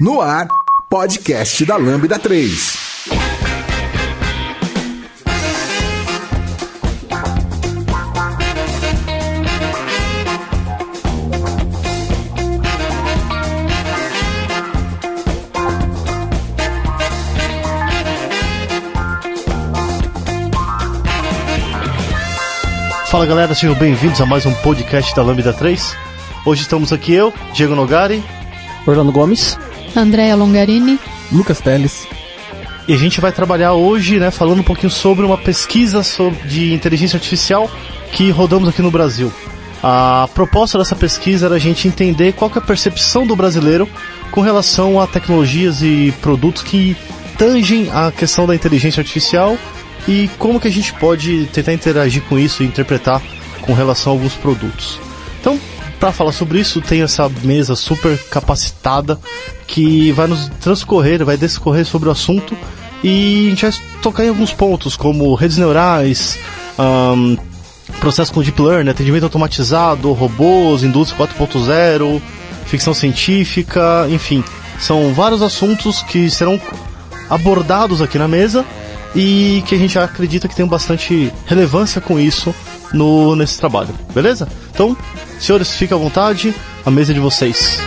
No ar, podcast da Lambda 3. Fala galera, sejam bem-vindos a mais um podcast da Lambda 3. Hoje estamos aqui eu, Diego Nogari, Orlando Gomes, Andréia Longarini, Lucas Teles. E a gente vai trabalhar hoje, né, falando um pouquinho sobre uma pesquisa sobre, de inteligência artificial que rodamos aqui no Brasil. A proposta dessa pesquisa era a gente entender qual é a percepção do brasileiro com relação a tecnologias e produtos que tangem a questão da inteligência artificial e como que a gente pode tentar interagir com isso e interpretar com relação a alguns produtos. Então, para falar sobre isso, tem essa mesa super capacitada que vai nos transcorrer, vai discorrer sobre o assunto e a gente vai tocar em alguns pontos, como redes neurais, um, processo com deep learning, atendimento automatizado, robôs, indústria 4.0, ficção científica, enfim, são vários assuntos que serão abordados aqui na mesa e que a gente acredita que tem bastante relevância com isso no, nesse trabalho, beleza? Então, senhores, fiquem à vontade, a mesa é de vocês.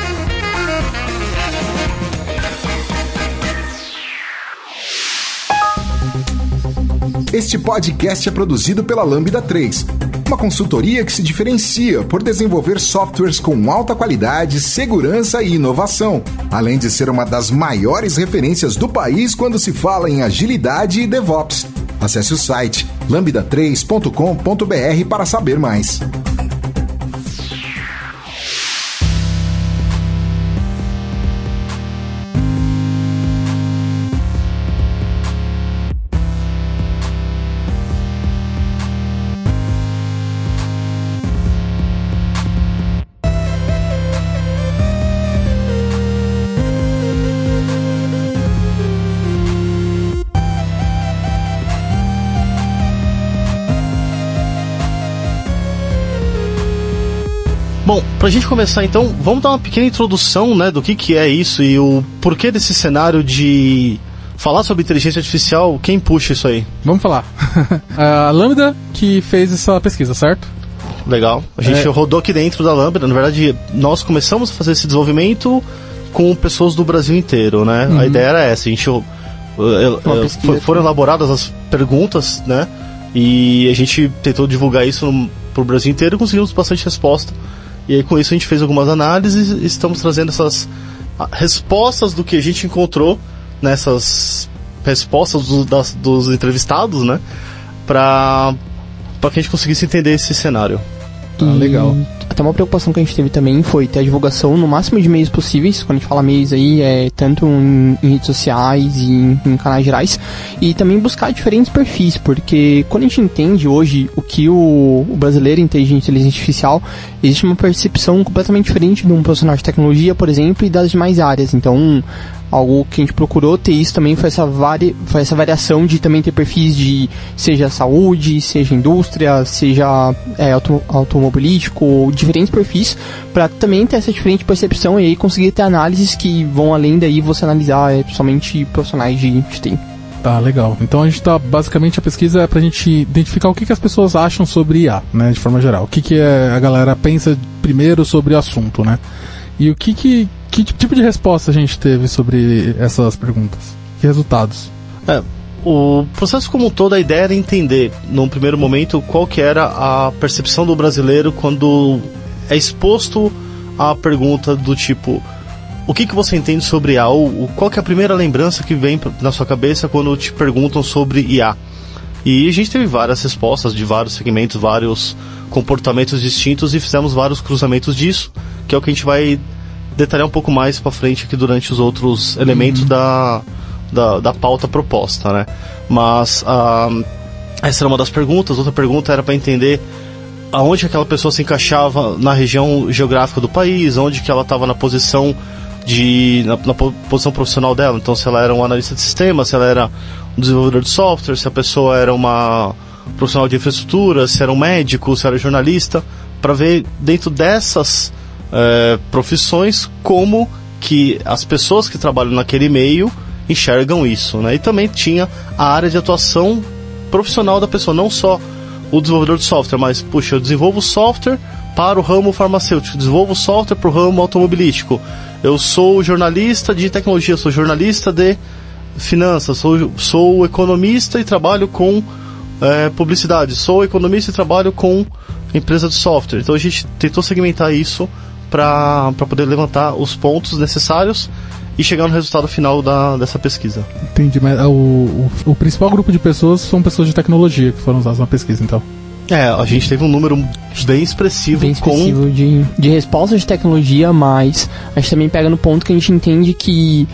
Este podcast é produzido pela Lambda 3, uma consultoria que se diferencia por desenvolver softwares com alta qualidade, segurança e inovação, além de ser uma das maiores referências do país quando se fala em agilidade e DevOps. Acesse o site lambda3.com.br para saber mais. Pra gente começar então, vamos dar uma pequena introdução, né, do que que é isso e o porquê desse cenário de falar sobre inteligência artificial, quem puxa isso aí? Vamos falar. a Lambda que fez essa pesquisa, certo? Legal. A gente É. rodou aqui dentro da Lambda, na verdade, nós começamos a fazer esse desenvolvimento com pessoas do Brasil inteiro, né? A ideia era essa, a gente uh, foi- foram elaboradas as perguntas, né? E a gente tentou divulgar isso no, pro Brasil inteiro e conseguimos bastante resposta. E aí com isso a gente fez algumas análises e estamos trazendo essas ah, respostas do que a gente encontrou nessas respostas do- das- dos entrevistados, né? Pra, pra que a gente conseguisse entender esse cenário. Ah, legal. Até uma preocupação que a gente teve também foi ter a divulgação no máximo de meios possíveis. Quando a gente fala meios aí, é tanto em, em redes sociais e em, em canais gerais. E também buscar diferentes perfis, porque quando a gente entende hoje o que o, o brasileiro entende de inteligência artificial, existe uma percepção completamente diferente de um profissional de tecnologia, por exemplo, e das demais áreas. Então, algo que a gente procurou ter isso também foi essa, vari, foi essa variação de também ter perfis de seja saúde, seja indústria, seja é, auto, automobilístico, diferentes perfis, para também ter essa diferente percepção e aí conseguir ter análises que vão além daí você analisar é, somente profissionais de, de TI. Tá, legal. Então a gente tá, basicamente a pesquisa é pra gente identificar o que, que as pessoas acham sobre IA, né, de forma geral. O que, que é- a galera pensa primeiro sobre o assunto, né? E o que que, que tipo de resposta a gente teve sobre essas perguntas? Que resultados? É, o processo como um todo, a ideia era entender, num primeiro momento, qual que era a percepção do brasileiro quando é exposto à pergunta do tipo o que, que você entende sobre IA? Ou, qual que é a primeira lembrança que vem na sua cabeça quando te perguntam sobre IA? E a gente teve várias respostas de vários segmentos, vários comportamentos distintos e fizemos vários cruzamentos disso, que é o que a gente vai detalhar um pouco mais pra frente aqui durante os outros elementos da, da, da pauta proposta, né? Mas ah, essa era uma das perguntas. Outra pergunta era para entender aonde aquela pessoa se encaixava na região geográfica do país, onde que ela estava na posição de na, na po- posição profissional dela. Então, se ela era um analista de sistema, se ela era um desenvolvedor de software, se a pessoa era uma profissional de infraestrutura, se era um médico, se era jornalista, para ver dentro dessas eh, profissões como que as pessoas que trabalham naquele meio enxergam isso, né? E também tinha a área de atuação profissional da pessoa, não só o desenvolvedor de software, mas, puxa, eu desenvolvo software para o ramo farmacêutico, desenvolvo software para o ramo automobilístico. Eu sou jornalista de tecnologia, sou jornalista de finanças, sou, sou economista e trabalho com é, publicidade, sou economista e trabalho com empresa de software. Então a gente tentou segmentar isso para poder levantar os pontos necessários e chegar no resultado final da, dessa pesquisa. Entendi, mas o, o, o principal grupo de pessoas são pessoas de tecnologia que foram usadas na pesquisa, então. É, a gente teve um número bem expressivo, bem expressivo com... de, de respostas de tecnologia, mas a gente também pega no ponto que a gente entende que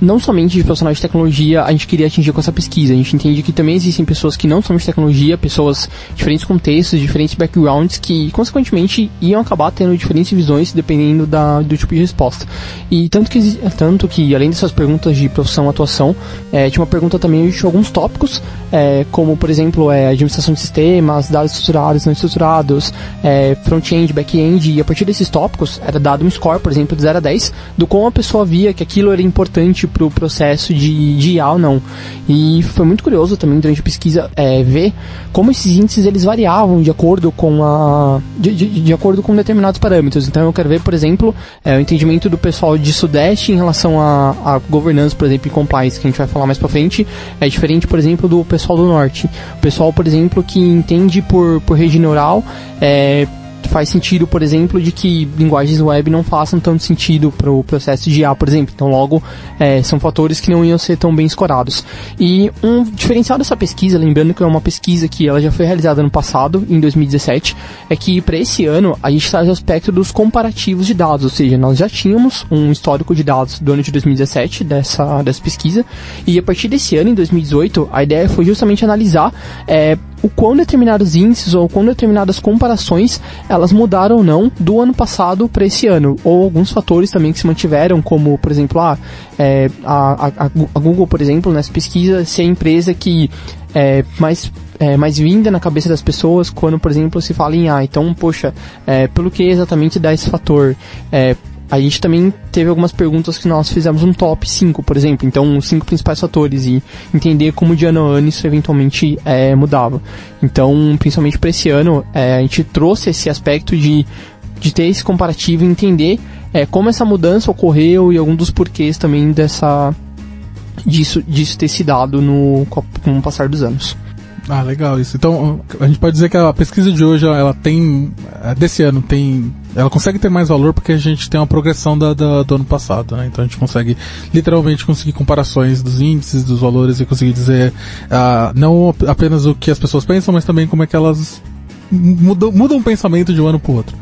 não somente de profissionais de tecnologia a gente queria atingir com essa pesquisa. A gente entende que também existem pessoas que não são de tecnologia, pessoas de diferentes contextos, diferentes backgrounds, que consequentemente iam acabar tendo diferentes visões dependendo da, do tipo de resposta. E tanto que, tanto que além dessas perguntas de profissão atuação, é, tinha uma pergunta também de alguns tópicos, é, como por exemplo é, administração de sistemas, dados estruturados, não estruturados, é, front-end, back-end, e a partir desses tópicos era dado um score, por exemplo, de 0 a 10, do como a pessoa via que aquilo era importante para o processo de, de IA ou não. E foi muito curioso também durante a pesquisa é, ver como esses índices eles variavam de acordo com a de, de, de acordo com determinados parâmetros. Então eu quero ver, por exemplo, é, o entendimento do pessoal de Sudeste em relação a, a governança, por exemplo, e compliance, que a gente vai falar mais para frente, é diferente, por exemplo, do pessoal do Norte. O pessoal, por exemplo, que entende por, por rede neural, é, faz sentido, por exemplo, de que linguagens web não façam tanto sentido para o processo de IA, por exemplo. Então, logo, é, são fatores que não iam ser tão bem escorados. E um diferencial dessa pesquisa, lembrando que é uma pesquisa que ela já foi realizada no passado, em 2017, é que para esse ano a gente traz o aspecto dos comparativos de dados, ou seja, nós já tínhamos um histórico de dados do ano de 2017 dessa, dessa pesquisa, e a partir desse ano, em 2018, a ideia foi justamente analisar é, o quão determinados índices ou quão determinadas comparações elas mudaram ou não do ano passado para esse ano, ou alguns fatores também que se mantiveram, como por exemplo ah, é, a, a, a, Google, por exemplo, nessa pesquisa, ser a empresa que é mais é, mais vinda na cabeça das pessoas quando, por exemplo, se fala em ah, então, poxa, é, pelo que exatamente dá esse fator? É, a gente também teve algumas perguntas que nós fizemos um top 5, por exemplo. Então, os cinco principais fatores e entender como de ano a ano isso eventualmente é, mudava. Então, principalmente para esse ano, é, a gente trouxe esse aspecto de, de ter esse comparativo e entender é, como essa mudança ocorreu e algum dos porquês também dessa disso, disso ter se dado no, com o passar dos anos. Ah, legal isso. Então, a gente pode dizer que a pesquisa de hoje, ela tem, é, desse ano, tem, ela consegue ter mais valor porque a gente tem uma progressão da, da, do ano passado, né? Então a gente consegue, literalmente, conseguir comparações dos índices, dos valores e conseguir dizer, uh, não apenas o que as pessoas pensam, mas também como é que elas mudam, mudam o pensamento de um ano para o outro.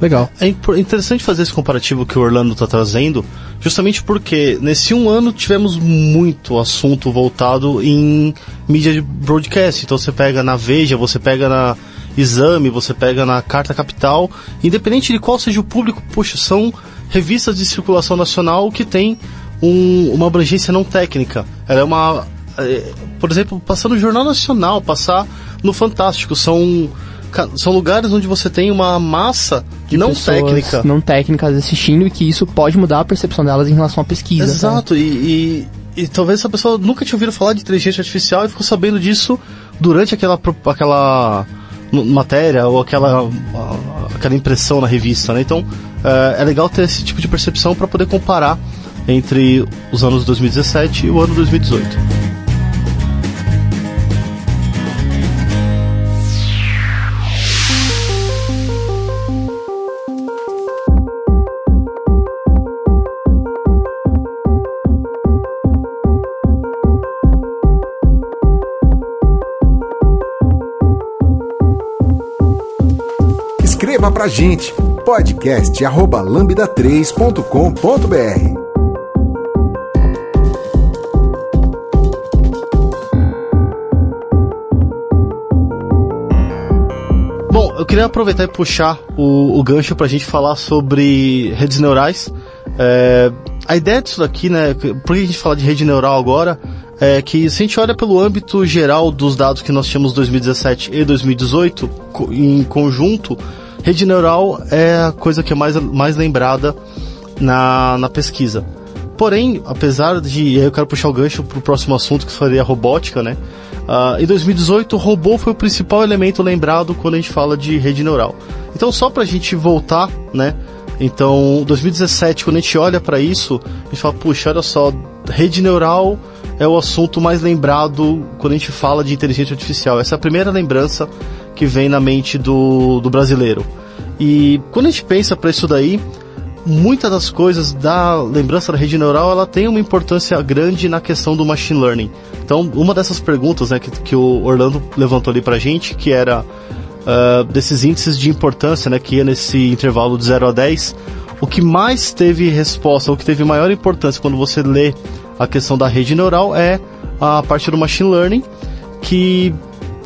Legal. É interessante fazer esse comparativo que o Orlando está trazendo, justamente porque nesse um ano tivemos muito assunto voltado em mídia de broadcast. Então você pega na Veja, você pega na Exame, você pega na Carta Capital, independente de qual seja o público, puxa, são revistas de circulação nacional que tem um, uma abrangência não técnica. Ela é uma. É, por exemplo, passar no Jornal Nacional, passar no Fantástico, são são lugares onde você tem uma massa de não técnica. Não técnicas assistindo e que isso pode mudar a percepção delas em relação à pesquisa. Exato, e, e, e, talvez essa pessoa nunca tinha ouvido falar de inteligência artificial e ficou sabendo disso durante aquela, aquela matéria ou aquela, aquela impressão na revista, né? Então é, é legal ter esse tipo de percepção para poder comparar entre os anos 2017 e o ano 2018. Pra gente podcast arroba lambda3.com.br Bom, eu queria aproveitar e puxar o, o gancho pra gente falar sobre redes neurais. É, a ideia disso daqui, né? Por que a gente fala de rede neural agora? É que se a gente olha pelo âmbito geral dos dados que nós tínhamos 2017 e 2018 em conjunto, Rede neural é a coisa que é mais, mais lembrada na, na pesquisa. Porém, apesar de. Eu quero puxar o gancho para o próximo assunto, que seria a robótica, né? Uh, em 2018, o robô foi o principal elemento lembrado quando a gente fala de rede neural. Então, só para a gente voltar, né? Então, 2017, quando a gente olha para isso, a gente fala, puxa, olha só, rede neural é o assunto mais lembrado quando a gente fala de inteligência artificial. Essa é a primeira lembrança que vem na mente do, do brasileiro. E quando a gente pensa para isso daí, muitas das coisas da lembrança da rede neural ela tem uma importância grande na questão do machine learning. Então, uma dessas perguntas né, que, que o Orlando levantou ali pra gente, que era uh, desses índices de importância, né, que ia nesse intervalo de 0 a 10, o que mais teve resposta, o que teve maior importância quando você lê a questão da rede neural é a parte do machine learning, que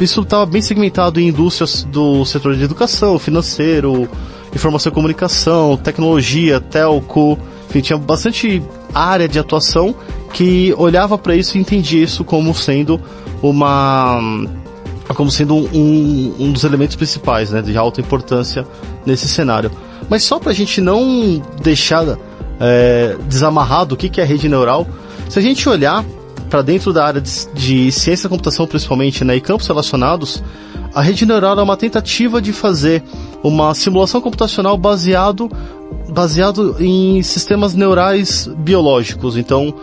isso estava bem segmentado em indústrias do setor de educação, financeiro, informação e comunicação, tecnologia, telco, enfim, tinha bastante área de atuação que olhava para isso e entendia isso como sendo uma como sendo um, um dos elementos principais, né, de alta importância nesse cenário. Mas só para a gente não deixar é, desamarrado o que, que é rede neural, se a gente olhar para dentro da área de, de, ciência da computação, principalmente, né, e campos relacionados, a rede neural é uma tentativa de fazer uma simulação computacional baseado, baseado em sistemas neurais biológicos. Então,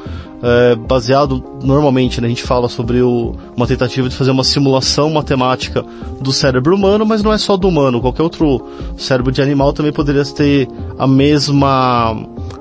é, baseado normalmente, né, a gente fala sobre o, uma tentativa de fazer uma simulação matemática do cérebro humano, mas não é só do humano. Qualquer outro cérebro de animal também poderia ter a mesma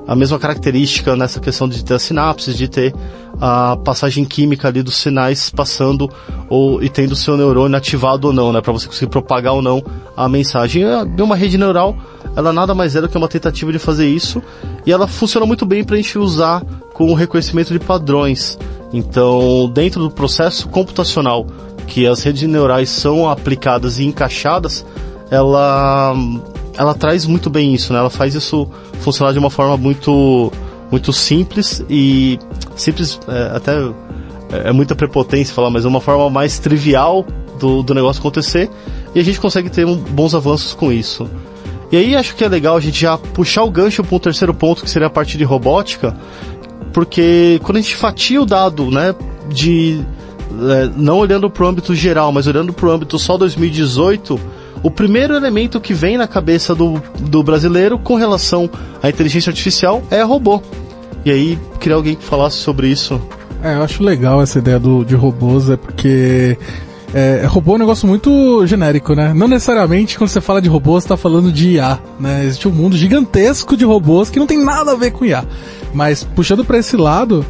a mesma característica nessa questão de ter as sinapses, de ter a passagem química ali dos sinais passando ou e tendo seu neurônio ativado ou não, né, para você conseguir propagar ou não a mensagem. É uma rede neural, ela nada mais é do que uma tentativa de fazer isso e ela funciona muito bem para a gente usar com o reconhecimento de padrões. Então, dentro do processo computacional que as redes neurais são aplicadas e encaixadas, ela ela traz muito bem isso, né? Ela faz isso funcionar de uma forma muito muito simples e simples é, até é, é muita prepotência falar, mas é uma forma mais trivial do, do negócio acontecer e a gente consegue ter bons avanços com isso. E aí acho que é legal a gente já puxar o gancho para um terceiro ponto que seria a parte de robótica, porque quando a gente fatia o dado, né, de é, não olhando para o âmbito geral, mas olhando para o âmbito só 2018 o primeiro elemento que vem na cabeça do, do brasileiro com relação à inteligência artificial é robô. E aí, queria alguém que falasse sobre isso. É, eu acho legal essa ideia do, de robôs, é porque é, robô é um negócio muito genérico, né? Não necessariamente quando você fala de robôs, você tá falando de IA, né? Existe um mundo gigantesco de robôs que não tem nada a ver com IA. Mas puxando para esse lado,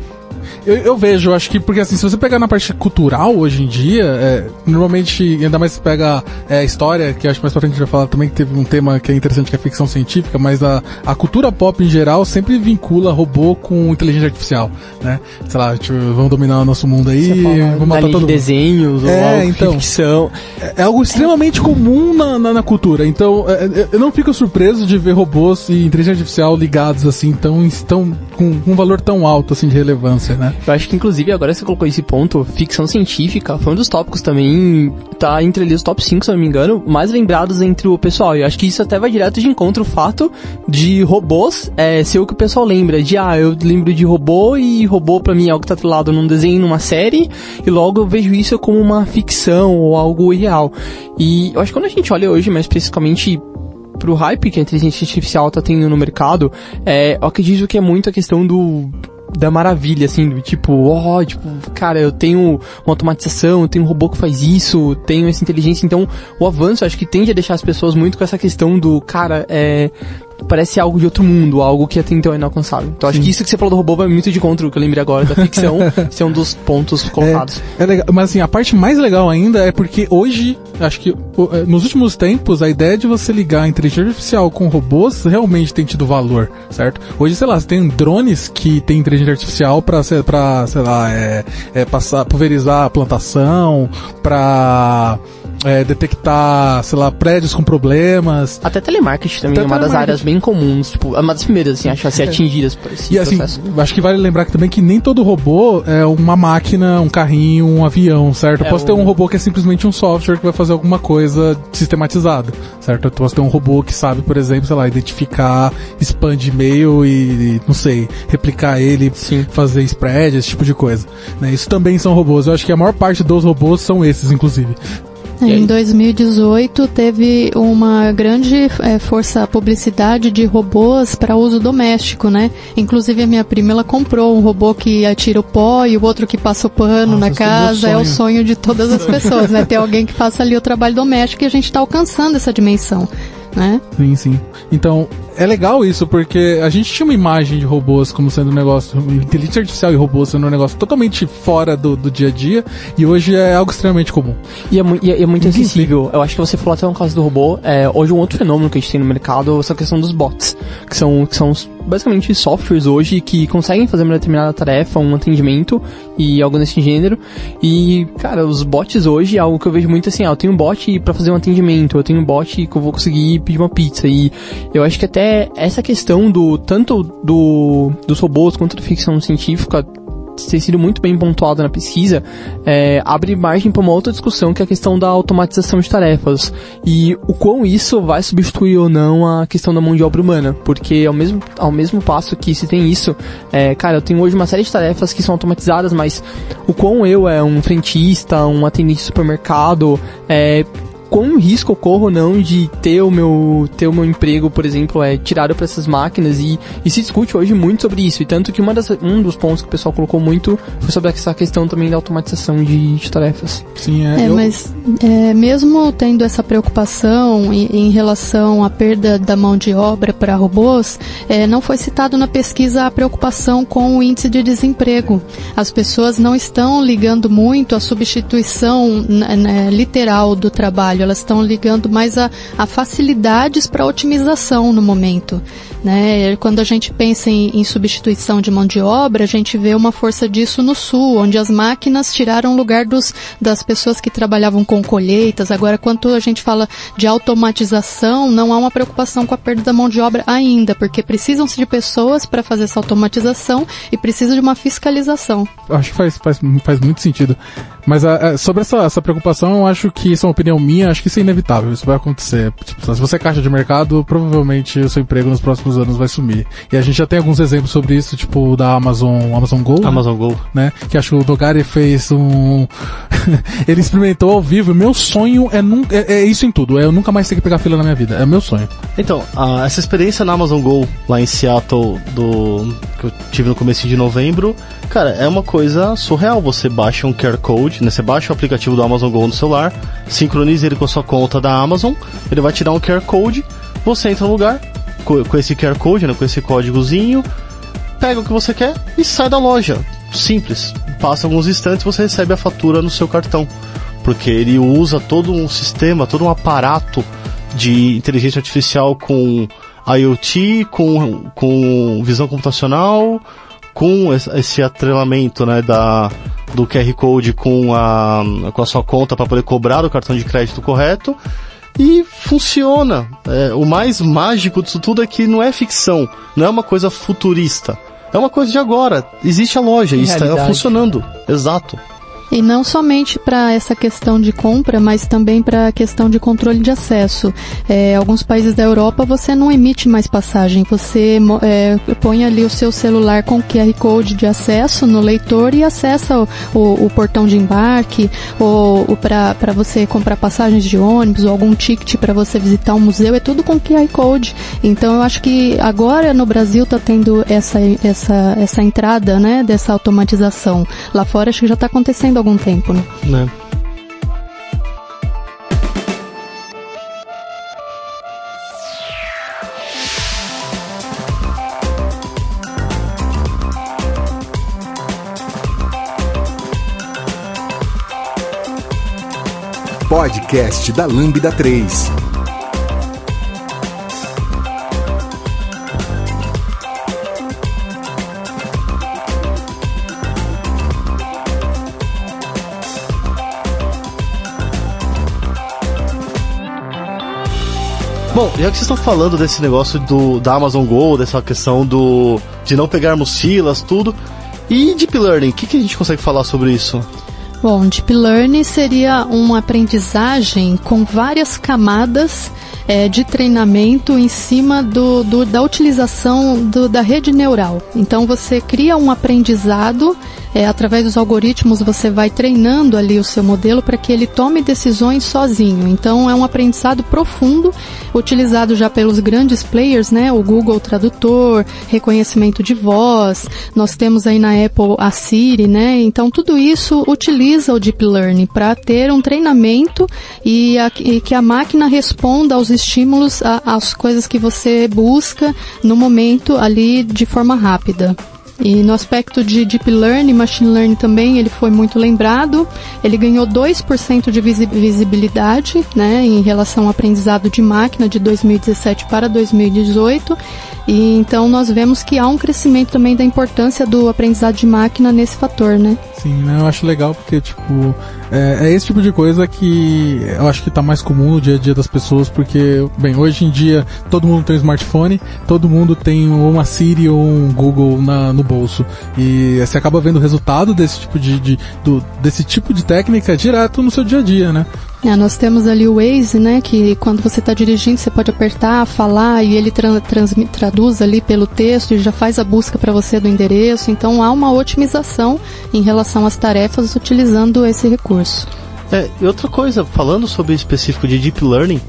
eu, eu, vejo, acho que, porque assim, se você pegar na parte cultural hoje em dia, é, normalmente, ainda mais se pega é, história, que acho que mais pra frente a gente vai falar também que teve um tema que é interessante, que é ficção científica, mas a, a cultura pop em geral sempre vincula robô com inteligência artificial, né? Sei lá, tipo, vamos dominar o nosso mundo aí, vamos matar todo mundo. desenhos, é, ou então, ficção. É, é, algo extremamente comum na, na, na cultura, então é, é, eu não fico surpreso de ver robôs e inteligência artificial ligados assim, tão, tão com, com um valor tão alto assim de relevância, né? Eu acho que, inclusive, agora você colocou esse ponto, ficção científica, foi um dos tópicos também, tá entre ali os top 5, se não me engano, mais lembrados entre o pessoal. E eu acho que isso até vai direto de encontro o fato de robôs é, ser o que o pessoal lembra. De, ah, eu lembro de robô e robô pra mim é algo que tá atrelado num desenho, numa série, e logo eu vejo isso como uma ficção ou algo irreal. E eu acho que quando a gente olha hoje, mais especificamente pro hype que a inteligência artificial tá tendo no mercado, é, eu acredito que é muito a questão do da maravilha, assim, do tipo, ó, oh, tipo, cara, eu tenho uma automatização, eu tenho um robô que faz isso, tenho essa inteligência, então o avanço acho que tende a deixar as pessoas muito com essa questão do, cara, é, parece algo de outro mundo, algo que até então é inalcançável. Então Sim. acho que isso que você falou do robô vai muito de contra o que eu lembrei agora da ficção, ser um dos pontos colocados. É, é, legal, mas assim, a parte mais legal ainda é porque hoje, acho que é, nos últimos tempos, a ideia de você ligar a inteligência artificial com robôs realmente tem tido valor, certo? Hoje, sei lá, você tem drones que tem inteligência artificial pra, pra sei lá, é, é passar, pulverizar a plantação, pra é, detectar, sei lá, prédios com problemas. Até telemarketing também Até é uma das áreas bem comuns, tipo, é uma das primeiras, assim, acho, a ser atingidas por esse E assim, processo. acho que vale lembrar que também que nem todo robô é uma máquina, um carrinho, um avião, certo? Eu É, posso ter o- um robô que é simplesmente um software que vai fazer alguma coisa sistematizada, certo? Eu posso ter um robô que sabe, por exemplo, sei lá, identificar spam de e-mail e, não sei, replicar ele, Sim. fazer spread, esse tipo de coisa. né? Isso também são robôs. Eu acho que a maior parte dos robôs são esses, inclusive. Em 2018 teve uma grande eh, força publicidade de robôs para uso doméstico, né? Inclusive a minha prima ela comprou um robô que atira o pó e o outro que passa o pano Nossa, na é casa. É o sonho. sonho de todas as pessoas, né? Ter alguém que faça ali o trabalho doméstico e a gente está alcançando essa dimensão, né? Sim, sim. Então, é legal isso, porque a gente tinha uma imagem de robôs como sendo um negócio, inteligência artificial e robôs sendo um negócio totalmente fora do, do dia a dia, e hoje é algo extremamente comum. E é, mui- e é- é muito acessível. Eu acho que você falou até no caso do robô. É, hoje um outro fenômeno que a gente tem no mercado é essa questão dos bots. Que são, que são basicamente softwares hoje que conseguem fazer uma determinada tarefa, um atendimento e algo nesse gênero. E, cara, os bots hoje é algo que eu vejo muito assim, ah, eu tenho um bot pra fazer um atendimento, eu tenho um bot que eu vou conseguir pedir uma pizza. E eu acho que até essa questão do, tanto do, dos robôs quanto da ficção científica ter sido muito bem pontuado na pesquisa, é, abre margem para uma outra discussão que é a questão da automatização de tarefas e o quão isso vai substituir ou não a questão da mão de obra humana, porque ao mesmo, ao mesmo passo que se tem isso, é, cara, eu tenho hoje uma série de tarefas que são automatizadas, mas o quão eu é um frentista, um atendente de supermercado, é, quão risco eu corro ou não de ter o meu ter o meu emprego, por exemplo, é tirado para essas máquinas e, e se discute hoje muito sobre isso e tanto que uma das, um dos pontos que o pessoal colocou muito foi sobre essa questão também da automatização de, de tarefas. Sim, é. É, eu- mas é, mesmo tendo essa preocupação em, em relação à perda da mão de obra para robôs, é, não foi citado na pesquisa a preocupação com o índice de desemprego. As pessoas não estão ligando muito à substituição né, né, literal do trabalho, elas estão ligando mais a, a facilidades para otimização no momento. Né? Quando a gente pensa em, em substituição de mão de obra, a gente vê uma força disso no sul, onde as máquinas tiraram lugar dos, das pessoas que trabalhavam com colheitas. Agora, quando a gente fala de automatização, não há uma preocupação com a perda da mão de obra ainda, porque precisam-se de pessoas para fazer essa automatização e precisa de uma fiscalização. Acho que faz, faz, faz muito sentido. Mas a- a- sobre essa, essa preocupação, eu acho que isso é uma opinião minha, acho que isso é inevitável, isso vai acontecer. Tipo, se você é caixa de mercado, provavelmente o seu emprego nos próximos anos vai sumir. E a gente já tem alguns exemplos sobre isso, tipo da Amazon, Amazon Go, Amazon Go. né? Que acho que o Dogari fez um. Ele experimentou ao vivo. Meu sonho é, nun... é, é isso em tudo. É eu nunca mais ter que pegar fila na minha vida. É meu sonho. Então, a- essa experiência na Amazon Go, lá em Seattle, do, que eu tive no começo de novembro, cara, é uma coisa surreal. Você baixa um QR Code, né? Você baixa o aplicativo do Amazon Go no celular, sincroniza ele com a sua conta da Amazon, ele vai te dar um QR Code, você entra no lugar co- com esse QR Code, né? Com esse códigozinho, pega o que você quer e sai da loja. Simples. Passa alguns instantes você recebe a fatura no seu cartão. Porque ele usa todo um sistema, todo um aparato de inteligência artificial com IoT, com, com visão computacional, com es- esse atrelamento né, da, do QR Code com a, com a sua conta para poder cobrar o cartão de crédito correto. E funciona. É, o mais mágico disso tudo é que não é ficção, não é uma coisa futurista. É uma coisa de agora. Existe a loja e está funcionando. Exato. E não somente para essa questão de compra, mas também para a questão de controle de acesso. É, alguns países da Europa você não emite mais passagem, você é, põe ali o seu celular com QR Code de acesso no leitor e acessa o, o- o portão de embarque, ou, ou para você comprar passagens de ônibus, ou algum ticket para você visitar um museu, é tudo com QR Code. Então eu acho que agora no Brasil está tendo essa, essa, essa entrada né, dessa automatização. Lá fora acho que já está acontecendo algum tempo. Né? Né? Podcast da Lambda 3. Bom, já que vocês estão falando desse negócio do, da Amazon Go, dessa questão do de não pegarmos filas, tudo, e Deep Learning, o que, que a gente consegue falar sobre isso? Bom, Deep Learning seria uma aprendizagem com várias camadas é, de treinamento em cima do, do da utilização do, da rede neural. Então você cria um aprendizado é, através dos algoritmos você vai treinando ali o seu modelo para que ele tome decisões sozinho. Então é um aprendizado profundo, utilizado já pelos grandes players, né? O Google Tradutor, reconhecimento de voz, nós temos aí na Apple a Siri, né? Então tudo isso utiliza o Deep Learning para ter um treinamento e, a, e, que a máquina responda aos estímulos, às coisas que você busca no momento ali de forma rápida. E no aspecto de Deep Learning, Machine Learning também, ele foi muito lembrado. Ele ganhou 2% de visibilidade né, em relação ao aprendizado de máquina de 2017 para 2018. E então nós vemos que há um crescimento também da importância do aprendizado de máquina nesse fator, né? Sim, né? Eu acho legal porque, tipo, é, é, esse tipo de coisa que eu acho que tá mais comum no dia a dia das pessoas, porque, bem, hoje em dia todo mundo tem um smartphone, todo mundo tem uma Siri ou um Google na, no bolso. E você acaba vendo o resultado desse tipo de, de do, desse tipo de técnica direto no seu dia a dia, né? É, nós temos ali o Waze, né, que quando você está dirigindo você pode apertar, falar e ele tra traduz ali pelo texto e já faz a busca para você do endereço. Então há uma otimização em relação às tarefas utilizando esse recurso. É, e outra coisa, falando sobre específico de Deep Learning,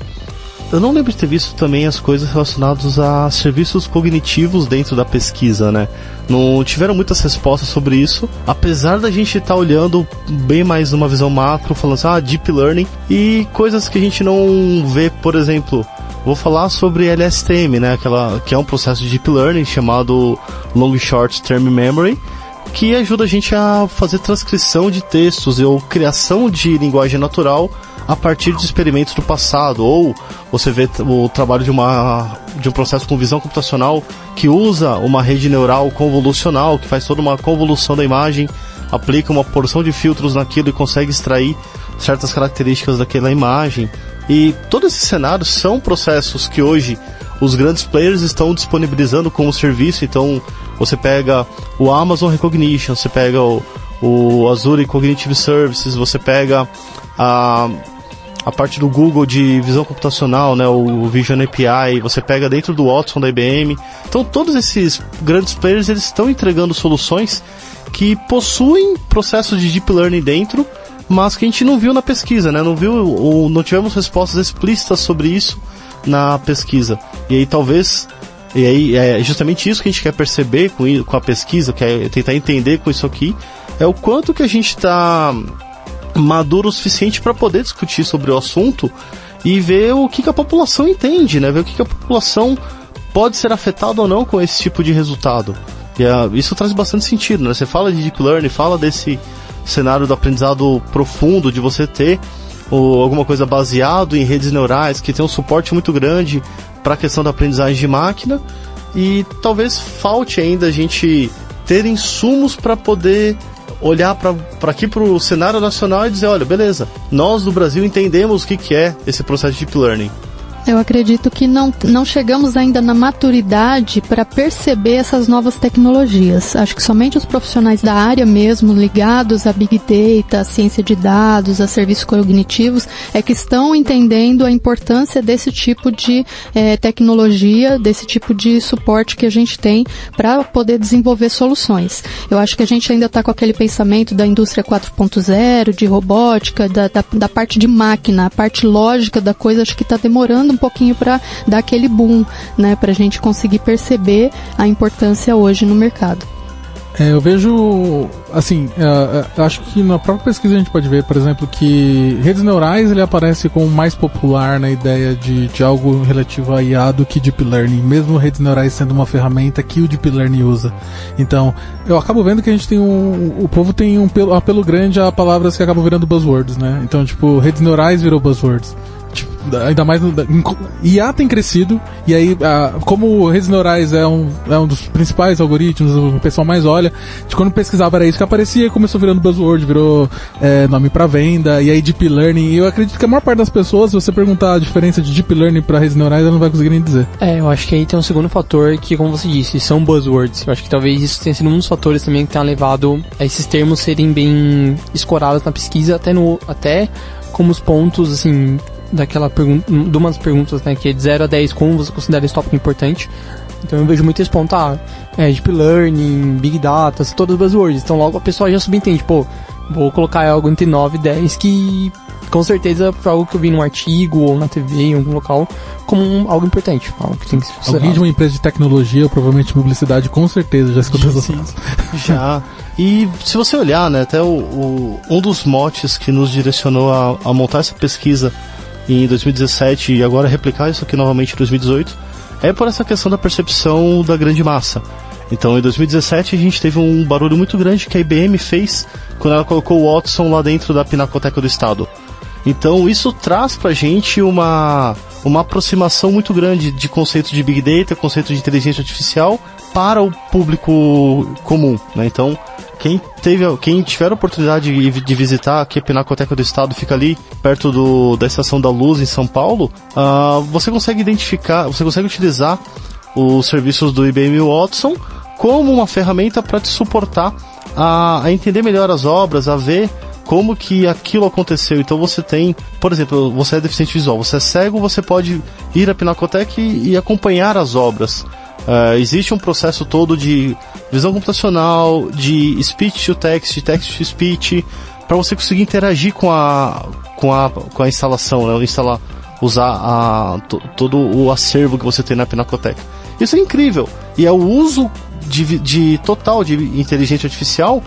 eu não lembro de ter visto também as coisas relacionadas a serviços cognitivos dentro da pesquisa, né? Não tiveram muitas respostas sobre isso, apesar da gente estar tá olhando bem mais numa visão macro, falando assim, ah, deep learning e coisas que a gente não vê, por exemplo, vou falar sobre LSTM, né? Aquela que é um processo de deep learning chamado Long Short Term Memory, que ajuda a gente a fazer transcrição de textos ou criação de linguagem natural a partir de experimentos do passado, ou você vê o trabalho de, uma, de um processo com visão computacional que usa uma rede neural convolucional, que faz toda uma convolução da imagem, aplica uma porção de filtros naquilo e consegue extrair certas características daquela imagem. E todos esses cenários são processos que hoje os grandes players estão disponibilizando como serviço. Então, você pega o Amazon Recognition, você pega o, o Azure Cognitive Services, você pega a a parte do Google de visão computacional, né, o Vision API, você pega dentro do Watson da IBM. Então todos esses grandes players eles estão entregando soluções que possuem processos de deep learning dentro, mas que a gente não viu na pesquisa, né? Não viu ou não tivemos respostas explícitas sobre isso na pesquisa. E aí talvez e aí é justamente isso que a gente quer perceber com, com a pesquisa, quer tentar entender com isso aqui, é o quanto que a gente está maduro o suficiente para poder discutir sobre o assunto e ver o que, que, a população entende, né? Ver o que, que a população pode ser afetada ou não com esse tipo de resultado. E uh, isso traz bastante sentido, né? Você fala de deep learning, fala desse cenário do aprendizado profundo, de você ter ou, alguma coisa baseado em redes neurais que tem um suporte muito grande para a questão da aprendizagem de máquina e talvez falte ainda a gente ter insumos para poder olhar para aqui para o cenário nacional e dizer, olha, beleza, nós do Brasil entendemos o que, que é esse processo de deep learning. Eu acredito que não, não chegamos ainda na maturidade para perceber essas novas tecnologias. Acho que somente os profissionais da área mesmo, ligados a Big Data, a ciência de dados, a serviços cognitivos, é que estão entendendo a importância desse tipo de é, tecnologia, desse tipo de suporte que a gente tem para poder desenvolver soluções. Eu acho que a gente ainda está com aquele pensamento da indústria 4.0, de robótica, da, da, da parte de máquina, a parte lógica da coisa, acho que está demorando um pouquinho para dar aquele boom, né, para a gente conseguir perceber a importância hoje no mercado. É, eu vejo, assim, uh, acho que na própria pesquisa a gente pode ver, por exemplo, que redes neurais ele aparece como mais popular na ideia de, de algo relativo a IA do que Deep Learning, mesmo redes neurais sendo uma ferramenta que o Deep Learning usa. Então, eu acabo vendo que a gente tem um. O povo tem um apelo grande a palavras que acabam virando buzzwords, né? Então, tipo, redes neurais virou buzzwords. Tipo, ainda mais no, IA tem crescido e aí como redes neurais é um, é um dos principais algoritmos, o pessoal mais olha, de quando pesquisava era isso que aparecia, começou virando buzzword, virou é, nome para venda e aí deep learning. Eu acredito que a maior parte das pessoas, se você perguntar a diferença de deep learning para redes neurais, ela não vai conseguir nem dizer. É, eu acho que aí tem um segundo fator que, como você disse, são buzzwords. Eu acho que talvez isso tenha sido um dos fatores também que tenha levado a esses termos serem bem escorados na pesquisa, até no até como os pontos assim daquela pergunta, de umas perguntas, né, que é de 0 a 10, como você considera esse tópico importante. Então eu vejo muito esse ponto, ah, é, Deep Learning, Big Data, todas as buzzwords. Então logo a pessoa já subentende, pô, vou colocar algo entre 9 e 10 que com certeza foi algo que eu vi num artigo ou na TV, em algum local, como um, algo importante. Algo que tem que ser Alguém de uma empresa de tecnologia, ou provavelmente publicidade, com certeza já escutou essas frases. Já. E se você olhar, né, até o, o, um dos motes que nos direcionou a, a montar essa pesquisa em 2017 e agora replicar isso aqui novamente em 2018 é por essa questão da percepção da grande massa. Então, em 2017, a gente teve um barulho muito grande que a IBM fez quando ela colocou o Watson lá dentro da Pinacoteca do Estado. Então, isso traz pra gente uma, uma aproximação muito grande de conceito de Big Data, conceito de inteligência artificial para o público comum. Né? Então, quem, teve, quem tiver a oportunidade de, de visitar aqui a Pinacoteca do Estado, fica ali perto do, da Estação da Luz em São Paulo, uh, você consegue identificar, você consegue utilizar os serviços do IBM Watson como uma ferramenta para te suportar a, a entender melhor as obras, a ver como que aquilo aconteceu. Então você tem, por exemplo, você é deficiente visual, você é cego, você pode ir à Pinacoteca e, e acompanhar as obras. Uh, existe um processo todo de visão computacional, de speech to text, text to speech, para você conseguir interagir com a, com a, com a instalação, né? instalar, usar a, todo o acervo que você tem na Pinacoteca. Isso é incrível. E é o uso de, de total de inteligência artificial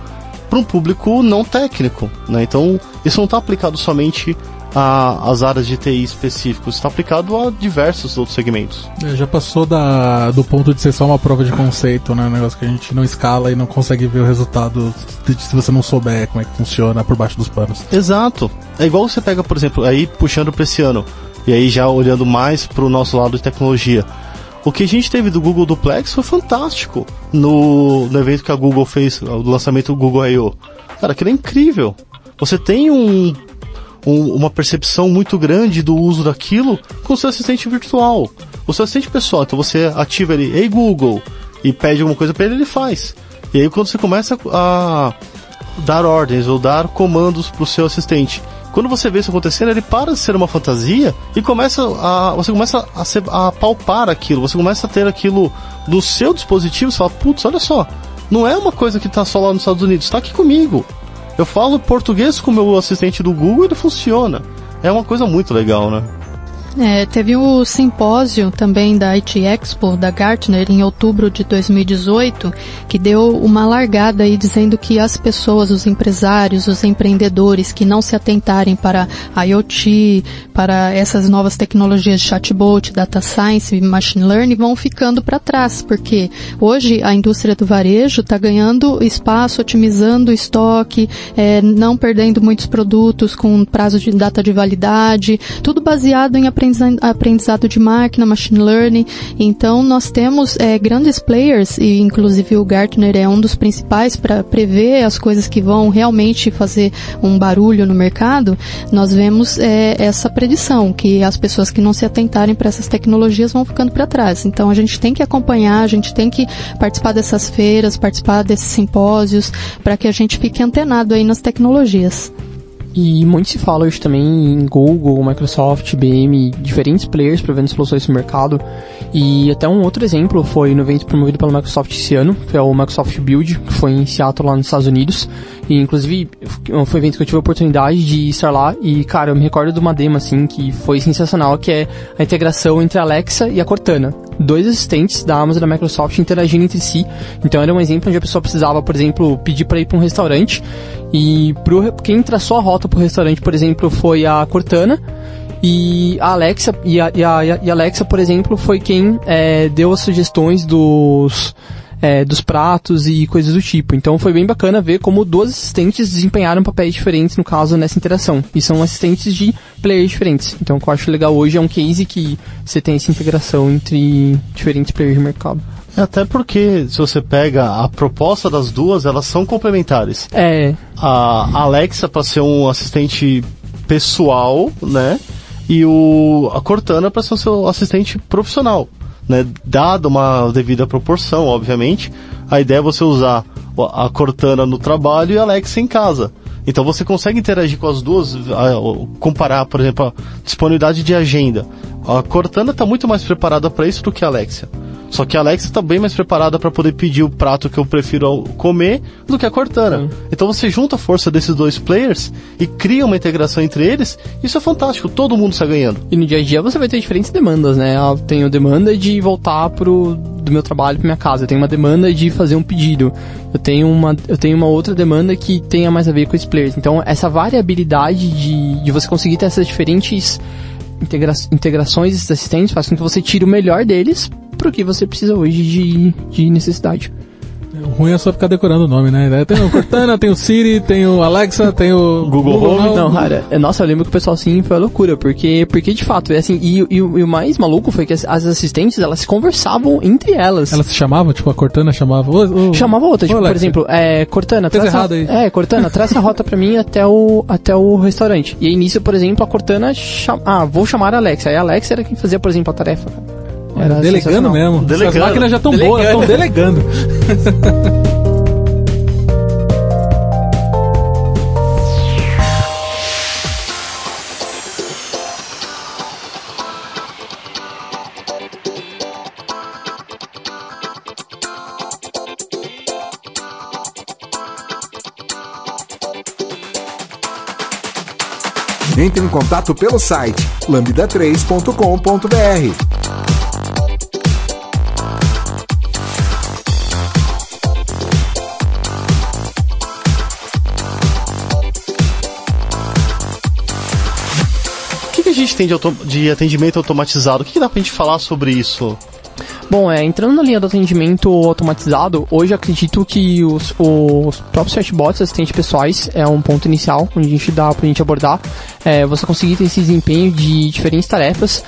para um público não técnico. Né? Então, isso não está aplicado somente às áreas de TI específicos, está aplicado a diversos outros segmentos. É, já passou da, do ponto de ser só uma prova de conceito, né? Um negócio que a gente não escala e não consegue ver o resultado se você não souber como é que funciona por baixo dos panos. Exato. É igual você pega, por exemplo, aí puxando para esse ano, e aí já olhando mais para o nosso lado de tecnologia. O que a gente teve do Google Duplex foi fantástico no, no evento que a Google fez, o lançamento do Google I.O. Cara, aquilo é incrível. Você tem um, um, uma percepção muito grande do uso daquilo com o seu assistente virtual. O seu assistente pessoal, então você ativa ele, ei Google, e pede alguma coisa para ele, ele faz. E aí quando você começa a dar ordens ou dar comandos para o seu assistente, quando você vê isso acontecendo, ele para de ser uma fantasia e começa a. Você começa a, ser, a palpar aquilo, você começa a ter aquilo no seu dispositivo, você fala, putz, olha só, não é uma coisa que está só lá nos Estados Unidos, está aqui comigo. Eu falo português com o meu assistente do Google e ele funciona. É uma coisa muito legal, né? É, teve o simpósio também da IT Expo da Gartner em outubro de 2018, que deu uma largada aí dizendo que as pessoas, os empresários, os empreendedores que não se atentarem para IoT, para essas novas tecnologias de chatbot, data science e machine learning vão ficando para trás, porque hoje a indústria do varejo está ganhando espaço, otimizando o estoque, é, não perdendo muitos produtos com prazo de data de validade, tudo baseado em aprendizagem aprendizado de máquina, machine learning. Então, nós temos é, grandes players, e inclusive o Gartner é um dos principais para prever as coisas que vão realmente fazer um barulho no mercado. Nós vemos é, essa predição, que as pessoas que não se atentarem para essas tecnologias vão ficando para trás. Então, a gente tem que acompanhar, a gente tem que participar dessas feiras, participar desses simpósios, para que a gente fique antenado aí nas tecnologias. E muito se fala hoje também em Google, Microsoft, IBM, diferentes players provendo soluções no mercado. E até um outro exemplo foi no evento promovido pela Microsoft esse ano, que é o Microsoft Build, que foi em Seattle, lá nos Estados Unidos. E inclusive foi um evento que eu tive a oportunidade de estar lá e, cara, eu me recordo de uma demo assim que foi sensacional, que é a integração entre a Alexa e a Cortana. Dois assistentes da Amazon e da Microsoft interagindo entre si. Então era um exemplo onde a pessoa precisava, por exemplo, pedir para ir para um restaurante e pro, quem traçou a rota pro restaurante, por exemplo, foi a Cortana. E a Alexa, e a, e a, e a Alexa, por exemplo, foi quem é, deu as sugestões dos é, dos pratos e coisas do tipo. Então foi bem bacana ver como duas assistentes desempenharam papéis diferentes, no caso, nessa interação. E são assistentes de players diferentes. Então o que eu acho legal hoje é um case que você tem essa integração entre diferentes players de mercado. Até porque, se você pega a proposta das duas, elas são complementares. É. A Alexa para ser um assistente pessoal, né? E o, a Cortana para ser o seu assistente profissional, né? Dado uma devida proporção, obviamente. A ideia é você usar a Cortana no trabalho e a Alexa em casa. Então você consegue interagir com as duas, comparar, por exemplo, a disponibilidade de agenda. A Cortana está muito mais preparada para isso do que a Alexa. Só que a Alexa está bem mais preparada para poder pedir o prato que eu prefiro comer do que a Cortana. Então você junta a força desses dois players e cria uma integração entre eles. Isso é fantástico, todo mundo está ganhando. E no dia a dia você vai ter diferentes demandas, né? Eu tenho demanda de voltar pro do meu trabalho para minha casa. Eu tenho uma demanda de fazer um pedido. Eu tenho uma, eu tenho uma outra demanda que tenha mais a ver com os players. Então essa variabilidade de, de você conseguir ter essas diferentes integra integrações desses assistentes faz com que você tire o melhor deles pro que você precisa hoje de, de necessidade. O ruim é só ficar decorando o nome, né? Tem o Cortana, tem o Siri, tem o Alexa, tem o Google, Google Home. Não, cara, é, nossa, eu lembro que o pessoal sim foi loucura, porque, porque de fato, é assim, e, e, e, o mais maluco foi que as, as, assistentes, elas conversavam entre elas. Elas se chamavam, tipo, a Cortana chamava... O, o, chamava outra, tipo, por exemplo, é, Cortana, traz aí. É, Cortana, traz a rota pra mim até o, até o restaurante. E aí nisso, por exemplo, a Cortana, chama, ah, vou chamar a Alexa. Aí a Alexa era quem fazia, por exemplo, a tarefa, cara. Era delegando mesmo. Delegando. As máquinas já estão boas, estão delegando. Entre em contato pelo site lambda3.com.br tem de, de atendimento automatizado? O que, que dá pra gente falar sobre isso? Bom, é, entrando na linha do atendimento automatizado, hoje acredito que os, os próprios chatbots, assistentes pessoais, é um ponto inicial onde a gente dá pra gente abordar. É, você conseguir ter esse desempenho de diferentes tarefas.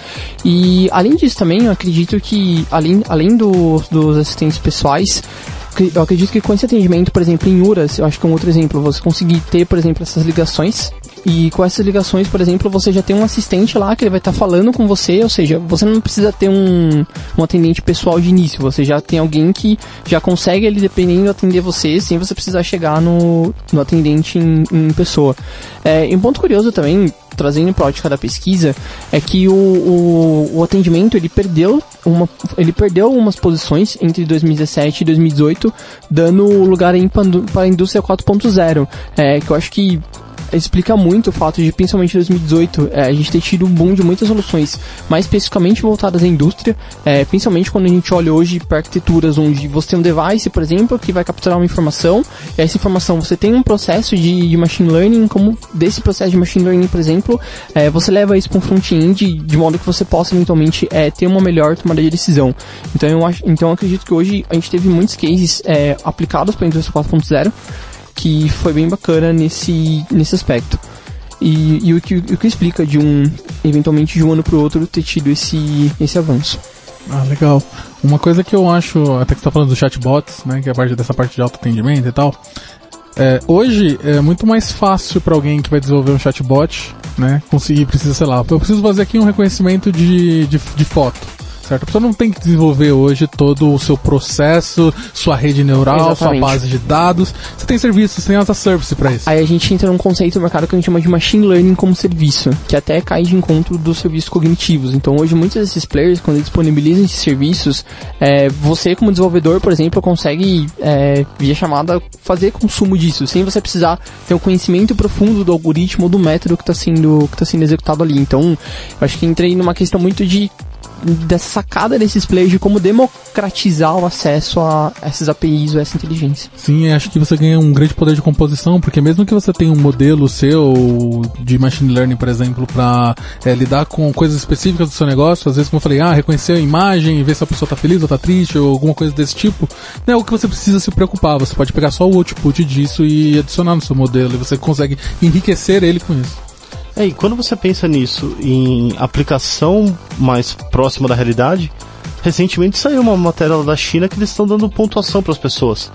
E além disso também, eu acredito que além, além do, dos assistentes pessoais, eu acredito que com esse atendimento, por exemplo, em URAS, eu acho que é um outro exemplo, você conseguir ter, por exemplo, essas ligações e com essas ligações, por exemplo, você já tem um assistente lá que ele vai estar tá falando com você, ou seja, você não precisa ter um, um atendente pessoal de início, você já tem alguém que já consegue ele dependendo atender você sem você precisar chegar no, no atendente em, em pessoa. É, e um ponto curioso também, trazendo em prática da pesquisa, é que o, o, o atendimento ele perdeu uma, ele perdeu algumas posições entre 2017 e 2018, dando lugar para a indústria 4.0, é, que eu acho que explica muito o fato de, principalmente em 2018, é, a gente ter tido um boom de muitas soluções mais especificamente voltadas à indústria, é, principalmente quando a gente olha hoje para arquiteturas onde você tem um device, por exemplo, que vai capturar uma informação, e essa informação você tem um processo de, de machine learning, como desse processo de machine learning, por exemplo, é, você leva isso para um front-end de modo que você possa eventualmente é, ter uma melhor tomada de decisão. Então eu, acho, então eu acredito que hoje a gente teve muitos cases é, aplicados para a indústria 4.0 que foi bem bacana nesse, nesse aspecto. E, e o, que, o que explica de um, eventualmente de um ano para o outro, ter tido esse, esse avanço. Ah, legal. Uma coisa que eu acho, até que você tá falando dos chatbots, né, que é a parte dessa parte de autoatendimento e tal, é, hoje é muito mais fácil para alguém que vai desenvolver um chatbot, né, conseguir, precisa, sei lá, eu preciso fazer aqui um reconhecimento de, de, de foto certo? A pessoa não tem que desenvolver hoje todo o seu processo, sua rede neural, Exatamente. sua base de dados. Você tem serviços, você tem as a service para isso. Aí a gente entra num conceito do mercado que a gente chama de machine learning como serviço, que até cai de encontro dos serviços cognitivos. Então hoje muitos desses players, quando eles disponibilizam esses serviços, é, você como desenvolvedor, por exemplo, consegue, é, via chamada, fazer consumo disso, sem você precisar ter um conhecimento profundo do algoritmo ou do método que está sendo, que tá sendo executado ali. Então, eu acho que entrei numa questão muito de dessa sacada desses players de como democratizar o acesso a essas APIs ou essa inteligência. Sim, acho que você ganha um grande poder de composição, porque mesmo que você tenha um modelo seu de machine learning, por exemplo, para é, lidar com coisas específicas do seu negócio, às vezes, como eu falei, ah, reconhecer a imagem, ver se a pessoa está feliz ou está triste, ou alguma coisa desse tipo, não é o que você precisa se preocupar. Você pode pegar só o output disso e adicionar no seu modelo, e você consegue enriquecer ele com isso. É, e quando você pensa nisso em aplicação mais próxima da realidade, recentemente saiu uma matéria da China que eles estão dando pontuação para as pessoas.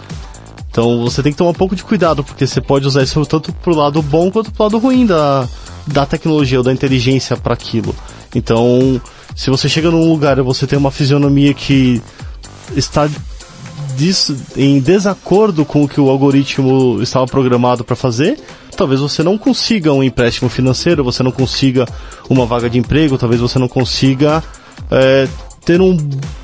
Então você tem que tomar um pouco de cuidado, porque você pode usar isso tanto pro lado bom quanto pro lado ruim da, da tecnologia ou da inteligência para aquilo. Então, se você chega num lugar e você tem uma fisionomia que está em desacordo com o que o algoritmo estava programado para fazer, talvez você não consiga um empréstimo financeiro, você não consiga uma vaga de emprego, talvez você não consiga é, ter um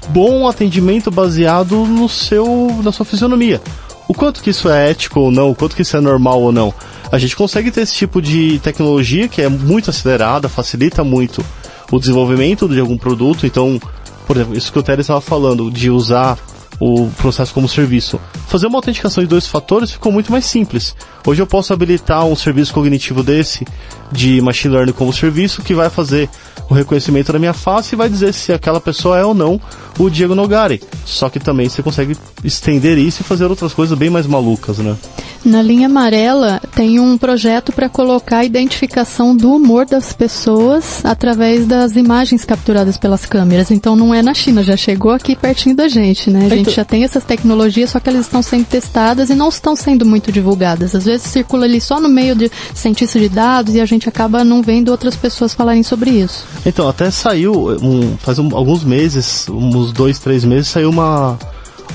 bom atendimento baseado no seu, na sua fisionomia. O quanto que isso é ético ou não, o quanto que isso é normal ou não. A gente consegue ter esse tipo de tecnologia que é muito acelerada, facilita muito o desenvolvimento de algum produto. Então, por exemplo, isso que o Teres estava falando, de usar o processo como serviço. Fazer uma autenticação de dois fatores ficou muito mais simples. Hoje eu posso habilitar um serviço cognitivo desse de machine learning como serviço que vai fazer o reconhecimento da minha face e vai dizer se aquela pessoa é ou não o Diego Nogari. Só que também você consegue estender isso e fazer outras coisas bem mais malucas, né? Na linha amarela tem um projeto para colocar a identificação do humor das pessoas através das imagens capturadas pelas câmeras. Então não é na China, já chegou aqui pertinho da gente, né? A gente já tem essas tecnologias, só que elas estão sendo testadas e não estão sendo muito divulgadas. Às vezes circula ali só no meio de cientistas de dados e a gente acaba não vendo outras pessoas falarem sobre isso. Então, até saiu, um, faz um, alguns meses, uns dois, três meses, saiu uma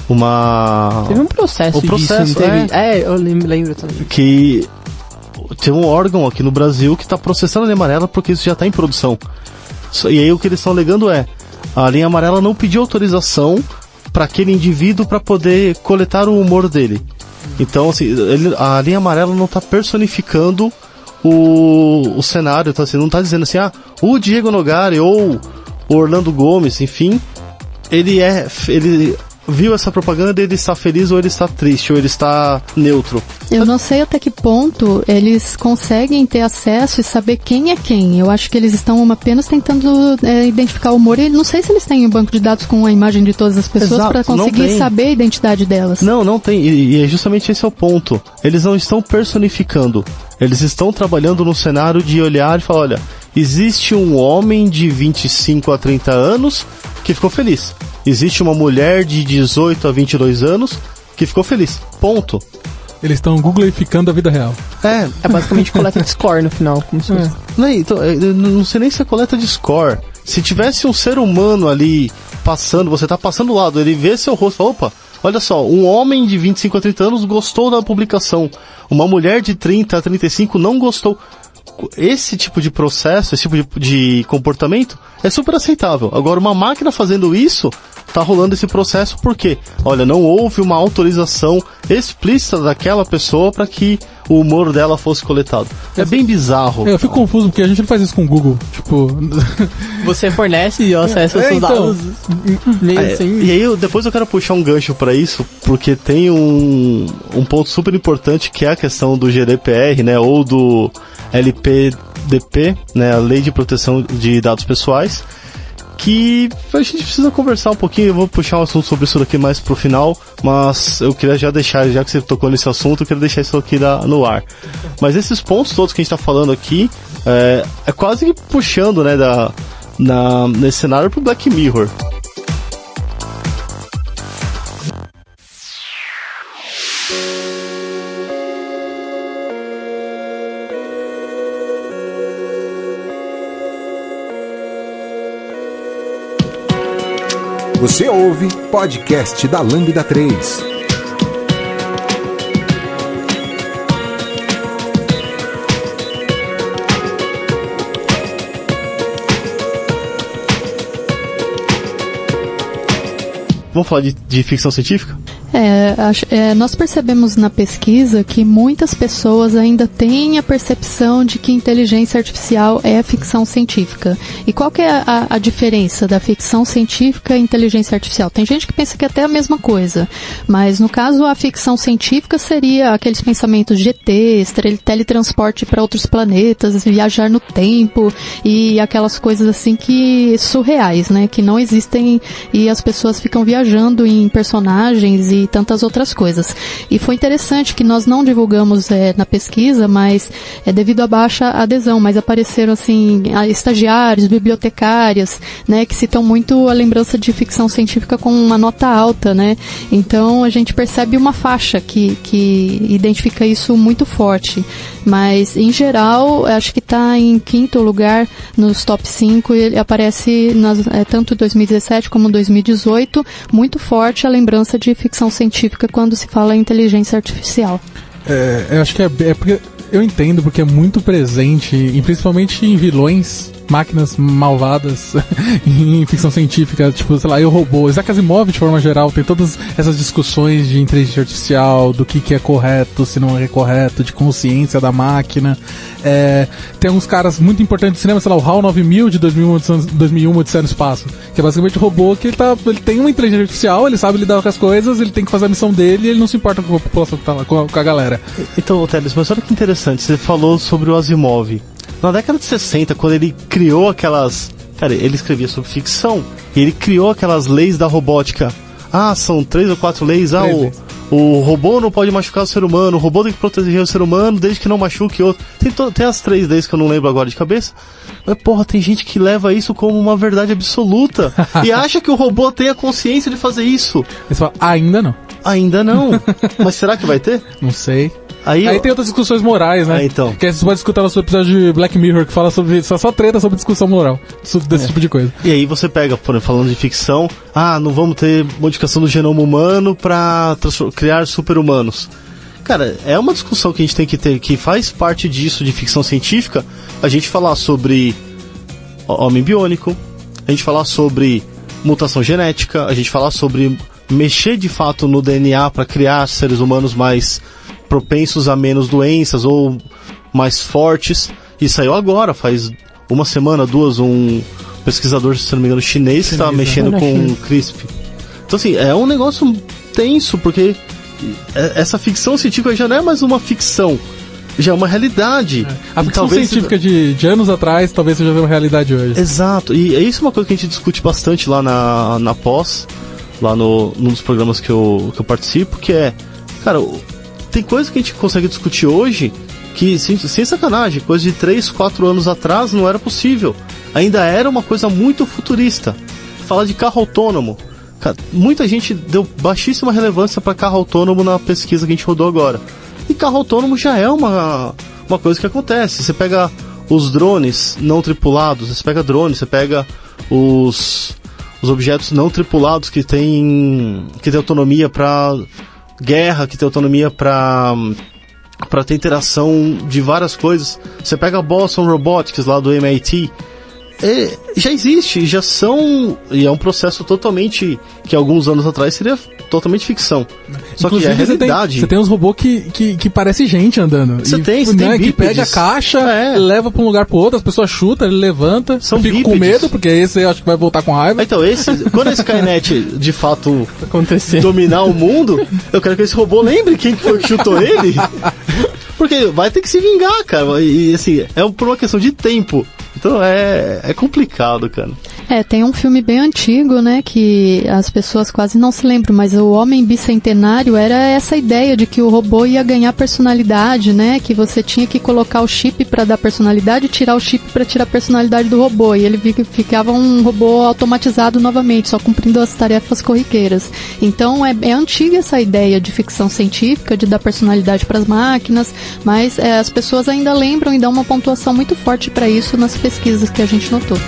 uma. Teve um processo, o processo disso, é, é, eu lembro também. Que tem um órgão aqui no Brasil que está processando a linha amarela porque isso já está em produção. E aí o que eles estão alegando é a linha amarela não pediu autorização para aquele indivíduo para poder coletar o humor dele. Então, assim, ele, a linha amarela não está personificando o, o cenário, então, assim, não está dizendo assim, ah, o Diego Nogari ou o Orlando Gomes, enfim, ele é. Ele viu essa propaganda, ele está feliz ou ele está triste, ou ele está neutro. Eu não sei até que ponto eles conseguem ter acesso e saber quem é quem. Eu acho que eles estão apenas tentando é, identificar o humor e não sei se eles têm um banco de dados com a imagem de todas as pessoas para conseguir saber a identidade delas. Não, não tem. E, e é justamente esse é o ponto. Eles não estão personificando. Eles estão trabalhando no cenário de olhar e falar, olha, existe um homem de 25 a 30 anos que ficou feliz existe uma mulher de 18 a 22 anos que ficou feliz. Ponto. Eles estão googlificando a vida real. É. É basicamente coleta de score no final. Como se é. Não, então, não sei nem se é coleta de score. Se tivesse um ser humano ali passando, você tá passando do lado, ele vê seu rosto e fala, opa, olha só, um homem de 25 a 30 anos gostou da publicação. Uma mulher de 30 a 35 não gostou esse tipo de processo, esse tipo de, de, comportamento é super aceitável. Agora, uma máquina fazendo isso, tá rolando esse processo porque, olha, não houve uma autorização explícita daquela pessoa para que o humor dela fosse coletado. É bem bizarro. É, eu fico confuso porque a gente não faz isso com o Google. Tipo. Você fornece e acessa é, seus então, dados. Meio é, assim. E aí, eu, depois eu quero puxar um gancho para isso, porque tem um, um ponto super importante que é a questão do GDPR, né? Ou do LPDP, né, a Lei de Proteção de Dados Pessoais, que a gente precisa conversar um pouquinho. Eu vou puxar um assunto sobre isso daqui mais pro final, mas eu queria já deixar, já que você tocou nesse assunto, eu queria deixar isso aqui no ar. Mas esses pontos todos que a gente está falando aqui é, é, quase que puxando, né, da, na, nesse cenário pro Black Mirror. Você ouve podcast da Lambda 3. Vamos falar de, de ficção científica? É, é, nós percebemos na pesquisa que muitas pessoas ainda têm a percepção de que inteligência artificial é ficção científica. E qual que é a, a diferença da ficção científica e inteligência artificial? Tem gente que pensa que é até a mesma coisa, mas no caso a ficção científica seria aqueles pensamentos de ETs, teletransporte para outros planetas, viajar no tempo e aquelas coisas assim que surreais, né? Que não existem e as pessoas ficam viajando em personagens e tantas outras coisas. E foi interessante que nós não divulgamos é, na pesquisa, mas é devido à baixa adesão, mas apareceram assim estagiários, bibliotecárias, né, que citam muito a lembrança de ficção científica com uma nota alta, né? Então a gente percebe uma faixa que, que identifica isso muito forte. Mas em geral, acho que está em quinto lugar nos top 5 e ele aparece nas, é, tanto em 2017 como 2018, muito forte a lembrança de ficção científica quando se fala em inteligência artificial. É, eu acho que é, é porque eu entendo porque é muito presente, e principalmente em vilões máquinas malvadas em ficção científica, tipo, sei lá, eu robô. Isaac Asimov, de forma geral, tem todas essas discussões de inteligência artificial, do que, que é correto, se não é correto, de consciência da máquina. É, tem alguns caras muito importantes do cinema, sei lá, o HAL 9000 de 2001, 2001 Odisseia no Espaço, que é basicamente um robô que ele, tá, ele tem uma inteligência artificial, ele sabe lidar com as coisas, ele tem que fazer a missão dele e ele não se importa com a população que tá lá, com a, com a galera. Então, Teles, mas olha que interessante, você falou sobre o Asimov. Na década de 60, quando ele criou aquelas. Cara, ele escrevia sobre ficção. E ele criou aquelas leis da robótica. Ah, são três ou quatro leis. Ah, o, o robô não pode machucar o ser humano, o robô tem que proteger o ser humano desde que não machuque outro. Tem, tem as três leis que eu não lembro agora de cabeça. Mas, porra, tem gente que leva isso como uma verdade absoluta e acha que o robô tem a consciência de fazer isso. Você fala, ainda não. Ainda não. Mas será que vai ter? Não sei. Aí, Aí tem outras discussões morais, né? É, então. Que você pode escutar no seu episódio de Black Mirror que fala sobre só, só treta sobre discussão moral, desse é. tipo de coisa. E aí você pega, por exemplo, falando de ficção, ah, não vamos ter modificação do genoma humano para criar super-humanos. Cara, é uma discussão que a gente tem que ter, que faz parte disso de ficção científica, a gente falar sobre homem biônico, a gente falar sobre mutação genética, a gente falar sobre mexer de fato no DNA para criar seres humanos mais propensos a menos doenças ou mais fortes. E saiu agora, faz uma semana, duas, um pesquisador, se não me engano, chinês que estava mexendo com o CRISP. Então, assim, é um negócio tenso, porque é, essa ficção científica já não é mais uma ficção, já é uma realidade. É. A ficção talvez... científica de, de anos atrás talvez seja uma realidade hoje. Exato, e isso é uma coisa que a gente discute bastante lá na, na pós, lá no, num dos programas que eu, que eu participo, que é, cara, tem coisa que a gente consegue discutir hoje que, sem, sem sacanagem, coisa de 3, 4 anos atrás não era possível. Ainda era uma coisa muito futurista. Fala de carro autônomo. Muita gente deu baixíssima relevância para carro autônomo na pesquisa que a gente rodou agora. E carro autônomo já é uma, uma coisa que acontece. Você pega os drones não tripulados, você pega drones, você pega os, os objetos não tripulados que têm que tem autonomia para guerra, que tem autonomia para para ter interação de várias coisas. Você pega a Boston Robotics lá do MIT, é, já existe, já são. E é um processo totalmente. que alguns anos atrás seria totalmente ficção. Só Inclusive, que é realidade. Você tem, tem uns robôs que, que, que parece gente andando. Você tem, você né, tem Que pega a caixa, é. leva pra um lugar pro outro, as pessoas chutam, ele levanta. São fica com medo, porque esse eu acho que vai voltar com raiva. Então, esse, quando a Skynet de fato acontecer dominar o mundo, eu quero que esse robô lembre quem foi que chutou ele. Porque vai ter que se vingar, cara. E assim, é por uma questão de tempo. Então é, é complicado, cara. É, tem um filme bem antigo, né, que as pessoas quase não se lembram, mas o Homem Bicentenário era essa ideia de que o robô ia ganhar personalidade, né, que você tinha que colocar o chip para dar personalidade e tirar o chip para tirar a personalidade do robô, e ele ficava um robô automatizado novamente, só cumprindo as tarefas corriqueiras. Então é, é antiga essa ideia de ficção científica, de dar personalidade para as máquinas, mas é, as pessoas ainda lembram e dão uma pontuação muito forte para isso nas pesquisas que a gente notou.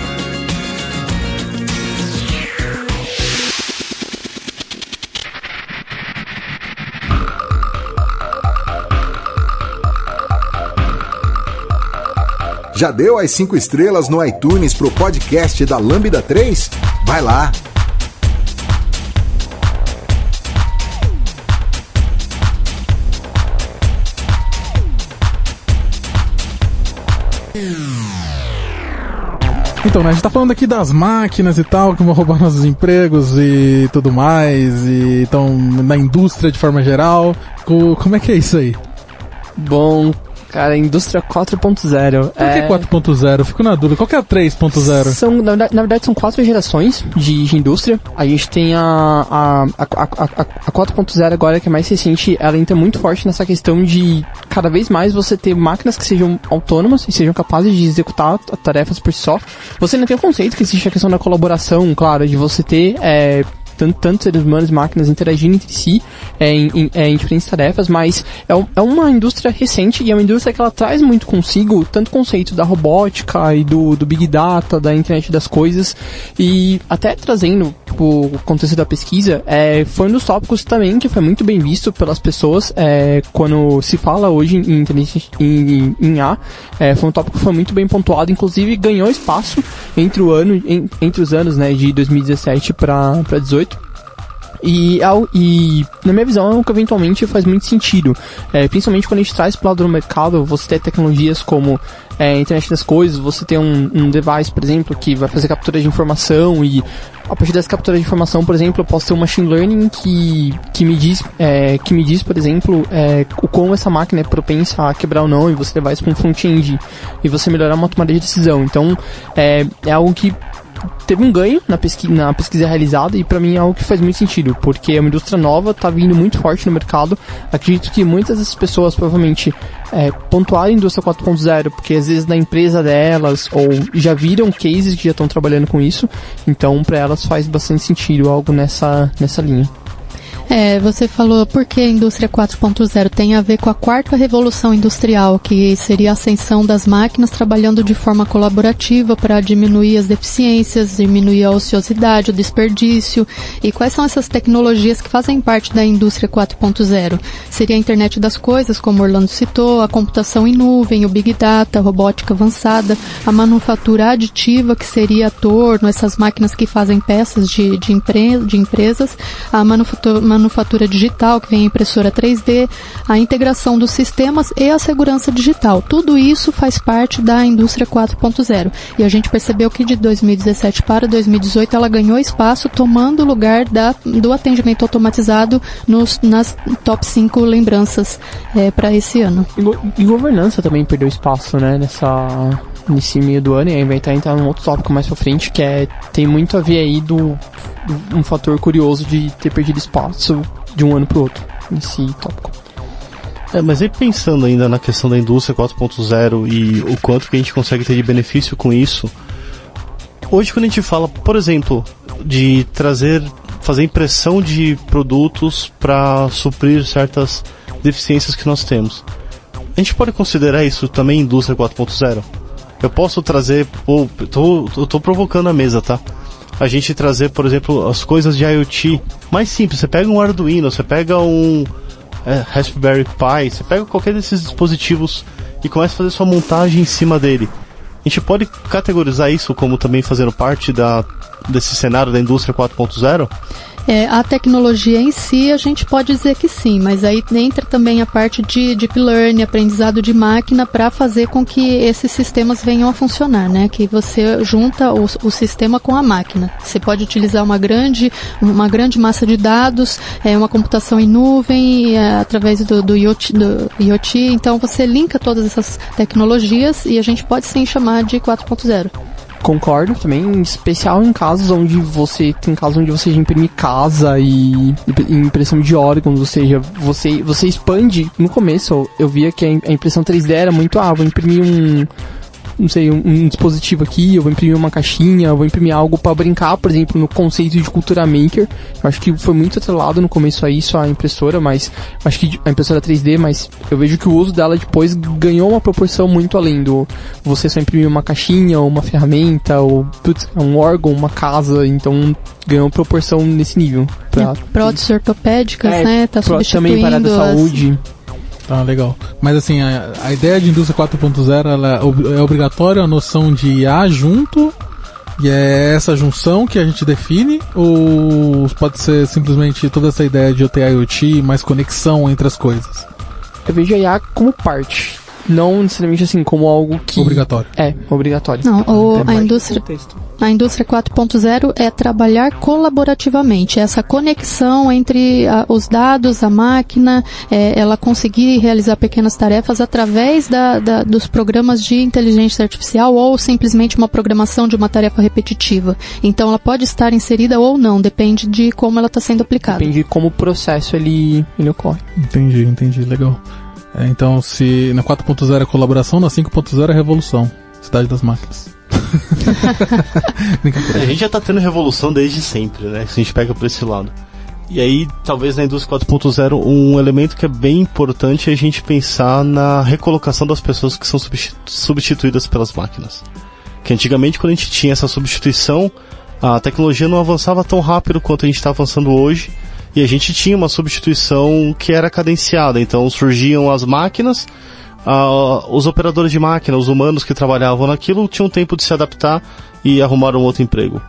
Já deu as cinco estrelas no iTunes pro podcast da Lambda 3? Vai lá! Hum. Então, né, a gente tá falando aqui das máquinas e tal, que vão roubar nossos empregos e tudo mais, e estão na indústria de forma geral. Como é que é isso aí? Bom, Cara, indústria 4.0. Por que é... 4.0? Fico na dúvida. Qual que é a 3.0? São, na, na, verdade, são quatro gerações de, de indústria. A gente tem a, a, a, a, a 4.0 agora, que é mais recente, ela entra muito forte nessa questão de cada vez mais você ter máquinas que sejam autônomas e sejam capazes de executar tarefas por si só. Você ainda tem o conceito que existe a questão da colaboração, claro, de você ter é, tanto, tanto seres humanos e máquinas interagindo entre si é, em, é, em, diferentes tarefas, mas é, é, uma indústria recente e é uma indústria que ela traz muito consigo tanto conceito da robótica e do, do Big Data, da internet das coisas, e até trazendo o contexto da pesquisa, é, foi um dos tópicos também que foi muito bem visto pelas pessoas é, quando se fala hoje em inteligência em, em A, é, foi um tópico que foi muito bem pontuado, inclusive ganhou espaço entre o ano, em, entre os anos né, de 2017 para 2018 e, e, na minha visão, é algo que eventualmente faz muito sentido. É, principalmente quando a gente traz para o mercado, você ter tecnologias como é, internet das coisas, você tem um, um device, por exemplo, que vai fazer captura de informação e a partir dessa captura de informação, por exemplo, eu posso ter um machine learning que, que, me, diz, é, que me diz, por exemplo, é, o como essa máquina é propensa a quebrar ou não, e você levar isso para um front-end e você melhorar uma tomada de decisão. Então, é, é algo que teve um ganho na pesquisa, na pesquisa realizada e para mim é algo que faz muito sentido, porque é uma indústria nova, está vindo muito forte no mercado. Acredito que muitas dessas pessoas provavelmente é, pontuaram a indústria 4.0 porque às vezes na empresa delas ou já viram cases que já estão trabalhando com isso, então para elas faz bastante sentido algo nessa, nessa linha. É, você falou por que a indústria 4.0 tem a ver com a quarta revolução industrial, que seria a ascensão das máquinas trabalhando de forma colaborativa para diminuir as deficiências, diminuir a ociosidade, o desperdício. E quais são essas tecnologias que fazem parte da indústria 4.0? Seria a internet das coisas, como Orlando citou, a computação em nuvem, o big data, a robótica avançada, a manufatura aditiva, que seria a torno, essas máquinas que fazem peças de, de, empre de empresas, a manufatura manufatura digital, que vem a impressora 3D, a integração dos sistemas e a segurança digital. Tudo isso faz parte da indústria 4.0. E a gente percebeu que de 2017 para 2018 ela ganhou espaço tomando o lugar da, do atendimento automatizado nos, nas top 5 lembranças é, para esse ano. E, e governança também perdeu espaço, né, nessa nesse meio do ano e aí vai estar entrar num outro tópico mais pra frente que é tem muito a ver aí do um fator curioso de ter perdido espaço de um ano para o outro nesse tópico. É, mas aí pensando ainda na questão da indústria 4.0 e o quanto que a gente consegue ter de benefício com isso, hoje quando a gente fala, por exemplo, de trazer, fazer impressão de produtos para suprir certas deficiências que nós temos, a gente pode considerar isso também indústria 4.0? Eu posso trazer, ou tô, tô, tô provocando a mesa, tá? a gente trazer, por exemplo, as coisas de IoT mais simples. Você pega um Arduino, você pega um é, Raspberry Pi, você pega qualquer desses dispositivos e começa a fazer sua montagem em cima dele. A gente pode categorizar isso como também fazendo parte da, desse cenário da indústria 4.0? É, a tecnologia em si, a gente pode dizer que sim, mas aí entra também a parte de deep learning, aprendizado de máquina, para fazer com que esses sistemas venham a funcionar, né? Que você junta o, o sistema com a máquina. Você pode utilizar uma grande, uma grande massa de dados, é, uma computação em nuvem, é, através do, do, IoT, do IoT. Então você linka todas essas tecnologias e a gente pode sim chamar de 4.0. Concordo também, em especial em casos onde você tem casos onde você imprime casa e, impressão de órgãos, ou seja, você você expande. No começo eu via que a impressão 3D era muito ah, vou imprimir um não sei, um, um, dispositivo aqui, eu vou imprimir uma caixinha, eu vou imprimir algo para brincar, por exemplo, no conceito de cultura maker. Eu acho que foi muito atrelado no começo a isso, a impressora, mas acho que a impressora 3D, mas eu vejo que o uso dela depois ganhou uma proporção muito além do você só imprimir uma caixinha, ou uma ferramenta, ou putz, um órgão, uma casa, então ganhou proporção nesse nível. Pra... É, próteses ortopédicas, é, né? Tá substituindo também para a saúde. As Tá, legal. Mas assim, a, a ideia de indústria 4.0 ela é obrigatória a noção de IA junto e é essa junção que a gente define? Ou pode ser simplesmente toda essa ideia de eu ter IoT mais conexão entre as coisas? Eu vejo a IA como parte Não necessariamente assim como algo que. Obrigatório. É, obrigatório. Não, o, a indústria, a indústria 4.0 é trabalhar colaborativamente, essa conexão entre a- os dados, a máquina, é, ela conseguir realizar pequenas tarefas através da- da- dos programas de inteligência artificial ou simplesmente uma programação de uma tarefa repetitiva. Então ela pode estar inserida ou não, depende de como ela está sendo aplicada. Depende de como o processo ele, ele ocorre. Entendi, entendi, legal. É, então, se na 4.0 é colaboração, na 5.0 é revolução. Cidade das máquinas. A gente já tá tendo revolução desde sempre, né? Se a gente pega por esse lado. E aí, talvez na indústria 4.0, um elemento que é bem importante é a gente pensar na recolocação das pessoas que são substi- substituídas pelas máquinas. Que antigamente, quando a gente tinha essa substituição, a tecnologia não avançava tão rápido quanto a gente está avançando hoje. E a gente tinha uma substituição que era cadenciada. Então surgiam as máquinas, os operadores de máquina, os humanos que trabalhavam naquilo, tinham tempo de se adaptar e arrumar um outro emprego.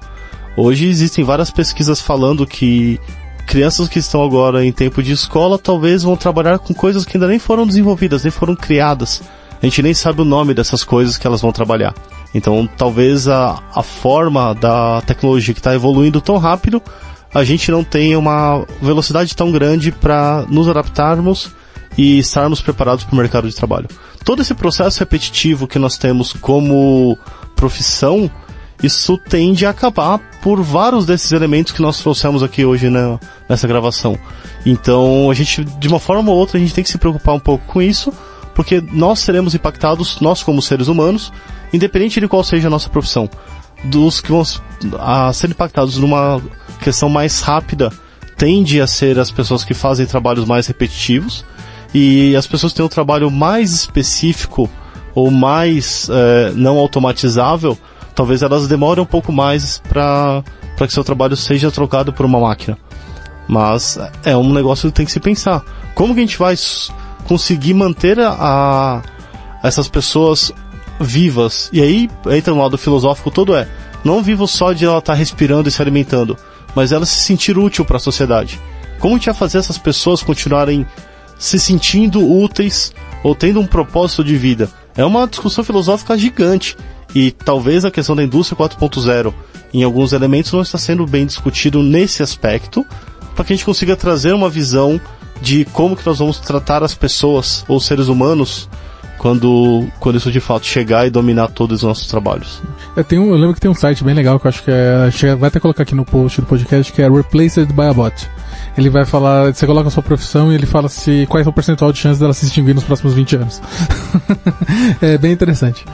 Hoje existem várias pesquisas falando que crianças que estão agora em tempo de escola talvez vão trabalhar com coisas que ainda nem foram desenvolvidas, nem foram criadas. A gente nem sabe o nome dessas coisas que elas vão trabalhar. Então, talvez a, a forma da tecnologia que está evoluindo tão rápido, a gente não tenha uma velocidade tão grande para nos adaptarmos e estarmos preparados para o mercado de trabalho. Todo esse processo repetitivo que nós temos como profissão, isso tende a acabar por vários desses elementos que nós trouxemos aqui hoje na- nessa gravação. Então, a gente, de uma forma ou outra, a gente tem que se preocupar um pouco com isso, porque nós seremos impactados, nós como seres humanos, independente de qual seja a nossa profissão. Dos que vão a ser impactados numa questão mais rápida, tende a ser as pessoas que fazem trabalhos mais repetitivos, e as pessoas que têm um trabalho mais específico ou mais eh, não automatizável, talvez elas demorem um pouco mais para que seu trabalho seja trocado por uma máquina. Mas é um negócio que tem que se pensar. Como que a gente vai conseguir manter a, a- essas pessoas vivas? E aí entra no lado filosófico todo é, não vivo só de ela estar respirando e se alimentando, mas ela se sentir útil para a sociedade. Como a gente vai fazer essas pessoas continuarem se sentindo úteis ou tendo um propósito de vida? É uma discussão filosófica gigante. E talvez a questão da indústria 4.0 em alguns elementos não está sendo bem discutido nesse aspecto, para que a gente consiga trazer uma visão de como que nós vamos tratar as pessoas ou seres humanos quando, quando isso de fato chegar e dominar todos os nossos trabalhos. É, tem um, eu lembro que tem um site bem legal que eu acho que é. Vai até colocar aqui no post do podcast que é Replaced by a Bot. Ele vai falar, você coloca a sua profissão e ele fala se qual é o percentual de chance dela se extinguir nos próximos 20 anos. é bem interessante.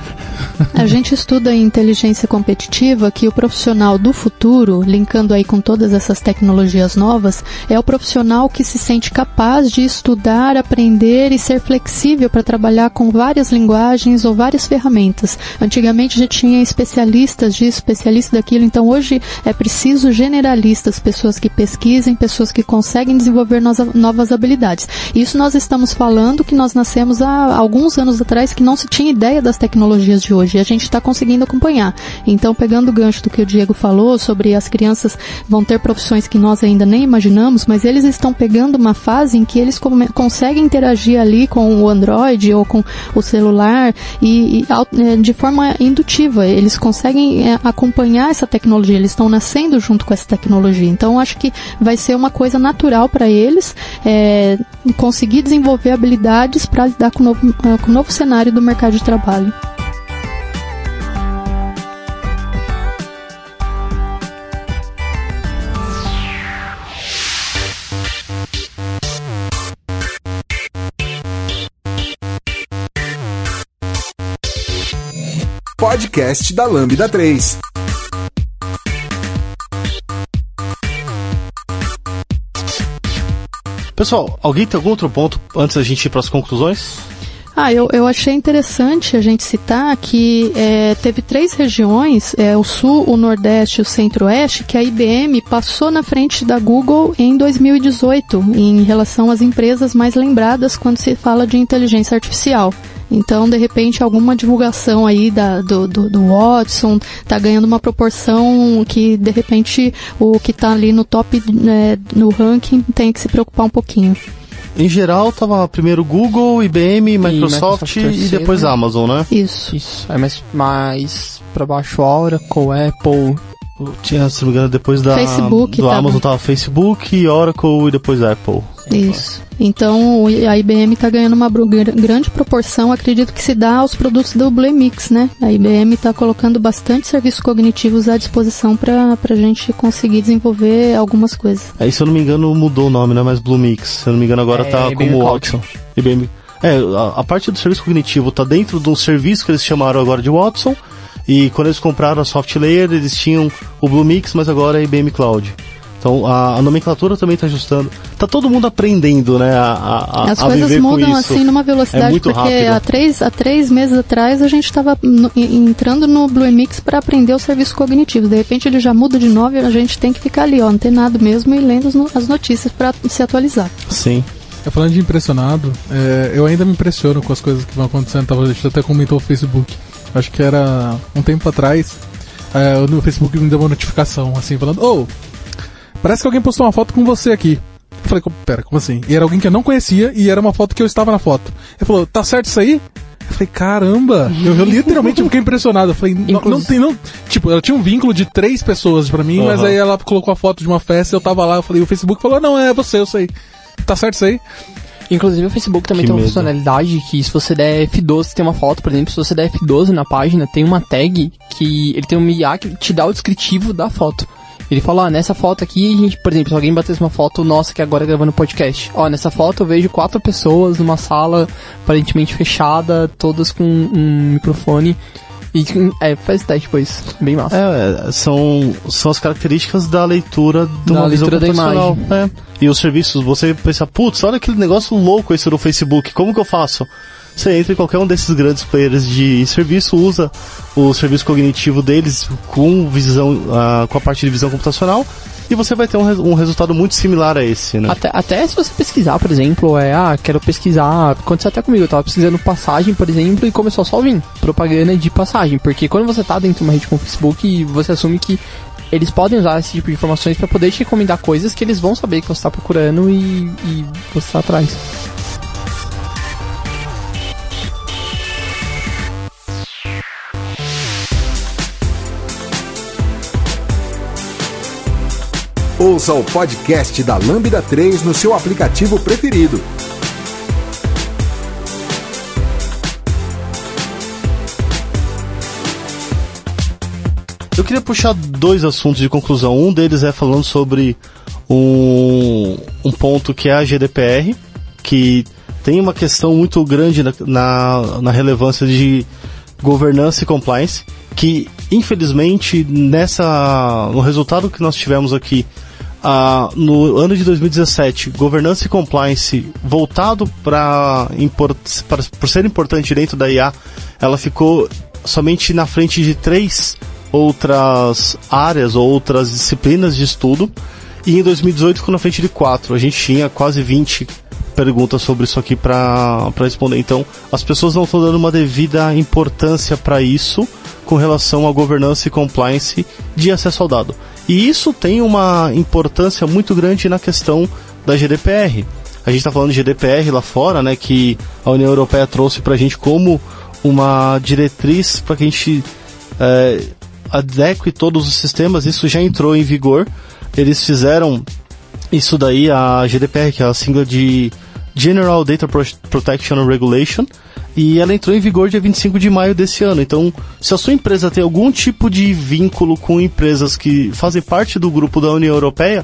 A gente estuda em inteligência competitiva que o profissional do futuro, linkando aí com todas essas tecnologias novas, é o profissional que se sente capaz de estudar, aprender e ser flexível para trabalhar com várias linguagens ou várias ferramentas. Antigamente já tinha especialistas disso, especialistas daquilo, então hoje é preciso generalistas, pessoas que pesquisem, pessoas que conseguem desenvolver novas habilidades. Isso nós estamos falando que nós nascemos há alguns anos atrás que não se tinha ideia das tecnologias de hoje e a gente está conseguindo acompanhar. Então, pegando o gancho do que o Diego falou sobre as crianças vão ter profissões que nós ainda nem imaginamos, mas eles estão pegando uma fase em que eles conseguem interagir ali com o Android ou com o celular e, e eh, de forma indutiva. Eles conseguem eh, acompanhar essa tecnologia, eles estão nascendo junto com essa tecnologia. Então, acho que vai ser uma coisa natural para eles eh, conseguir desenvolver habilidades para lidar com o novo, eh, com o novo cenário do mercado de trabalho. Podcast da Lambda 3. Pessoal, alguém tem algum outro ponto antes da gente ir para as conclusões? Ah, eu, eu achei interessante a gente citar que é, teve três regiões, é, o Sul, o Nordeste e o Centro-Oeste, que a IBM passou na frente da Google em 2018, em relação às empresas mais lembradas quando se fala de inteligência artificial. Então, de repente, alguma divulgação aí da, do, do, do Watson tá ganhando uma proporção que, de repente, o que tá ali no top, né, no ranking tem que se preocupar um pouquinho. em geral tava primeiro Google, IBM, Microsoft e, Microsoft depois terceiro. Amazon, né? Isso. Isso. É mais, mais pra baixo Oracle, Apple. Tinha, se não me engano, depois da Facebook do tava. Amazon tava Facebook, Oracle e depois Apple. Isso. Então o- a IBM está ganhando uma grande proporção, acredito que se dá aos produtos do Bluemix, né? A IBM está colocando bastante serviços cognitivos à disposição para a gente conseguir desenvolver algumas coisas. Aí, se eu não me engano, mudou o nome, não é mais Bluemix. Se eu não me engano, agora É, tá como. Watson. IBM. É, a, a parte do serviço cognitivo tá dentro de um serviço que eles chamaram agora de Watson. E quando eles compraram a SoftLayer, eles tinham o Bluemix, mas agora é IBM Cloud. Então a, a nomenclatura também tá ajustando. Tá todo mundo aprendendo, né? A, a, a- As a coisas viver com mudam isso. assim numa É velocidade, muito porque rápido. há três, há três meses atrás a gente estava entrando no Bluemix para aprender o serviço cognitivo. De repente ele já muda de novo e a gente tem que ficar ali, ó, antenado mesmo e lendo as no- as notícias para se atualizar. Sim. É, falando de impressionado, é, eu ainda me impressiono com as coisas que vão acontecendo. Tava, a gente até comentou o Facebook. Acho que era um tempo atrás. É, no Facebook me deu uma notificação, assim, falando: Ô, parece que alguém postou uma foto com você aqui. Eu falei: "Co- Pera, como assim? E era alguém que eu não conhecia e era uma foto que eu estava na foto. Ele falou: Tá certo isso aí? Eu falei, caramba! Eu, eu literalmente fiquei impressionado. Eu falei, não, não Inclusive- tem, não. Tipo, ela tinha um vínculo de três pessoas pra mim, mas Aham. aí ela colocou a foto de uma festa, eu tava lá, eu falei, o Facebook falou, não, é você, eu sei. Tá certo isso aí? Inclusive o Facebook também Que tem uma medo. funcionalidade que se você der F12, tem uma foto, por exemplo, se você der F12 na página, tem uma tag que ele tem um IA que te dá o descritivo da foto. Ele fala, ah, nessa foto aqui, a gente, por exemplo, se alguém batesse uma foto nossa que agora é gravando podcast. Ó, nessa foto eu vejo quatro pessoas numa sala aparentemente fechada, todas com um microfone. E é, faz teste depois. Bem massa. É, é, são, são as características da leitura de Da uma leitura da computacional. É. E os serviços, você pensa, putz, olha aquele negócio louco esse do Facebook, como que eu faço? Você entra em qualquer um desses grandes players de serviço, usa o serviço cognitivo deles com visão, ah, com a parte de visão computacional, e você vai ter um, um resultado muito similar a esse, né? Até, até se você pesquisar, por exemplo, é, ah, quero pesquisar. Aconteceu até comigo, eu tava pesquisando passagem, por exemplo, e começou só a vir propaganda de passagem. Porque quando você tá dentro de uma rede como o Facebook, você assume que eles podem usar esse tipo de informações pra poder te recomendar coisas que eles vão saber que você tá procurando e, e você tá atrás. Ouça o podcast da Lambda 3 no seu aplicativo preferido. Eu queria puxar dois assuntos de conclusão. Um deles é falando sobre um, um ponto que é a GDPR, que tem uma questão muito grande na, na, na relevância de governança e compliance, que infelizmente nessa no resultado que nós tivemos aqui no ano de 2017, governança e compliance voltado para por ser importante dentro da IA, ela ficou somente na frente de três outras áreas ou outras disciplinas de estudo. E em 2018 ficou na frente de quatro. A gente tinha quase 20 perguntas sobre isso aqui para responder. Então, as pessoas não estão dando uma devida importância para isso com relação à governança e compliance de acesso ao dado. E isso tem uma importância muito grande na questão da GDPR. A gente está falando de GDPR lá fora, né, que a União Europeia trouxe para a gente como uma diretriz para que a gente é, adeque todos os sistemas. Isso já entrou em vigor. Eles fizeram isso daí, a GDPR, que é a sigla de General Data Pro- Protection Regulation, e ela entrou em vigor dia 25 de maio desse ano. Então, se a sua empresa tem algum tipo de vínculo com empresas que fazem parte do grupo da União Europeia,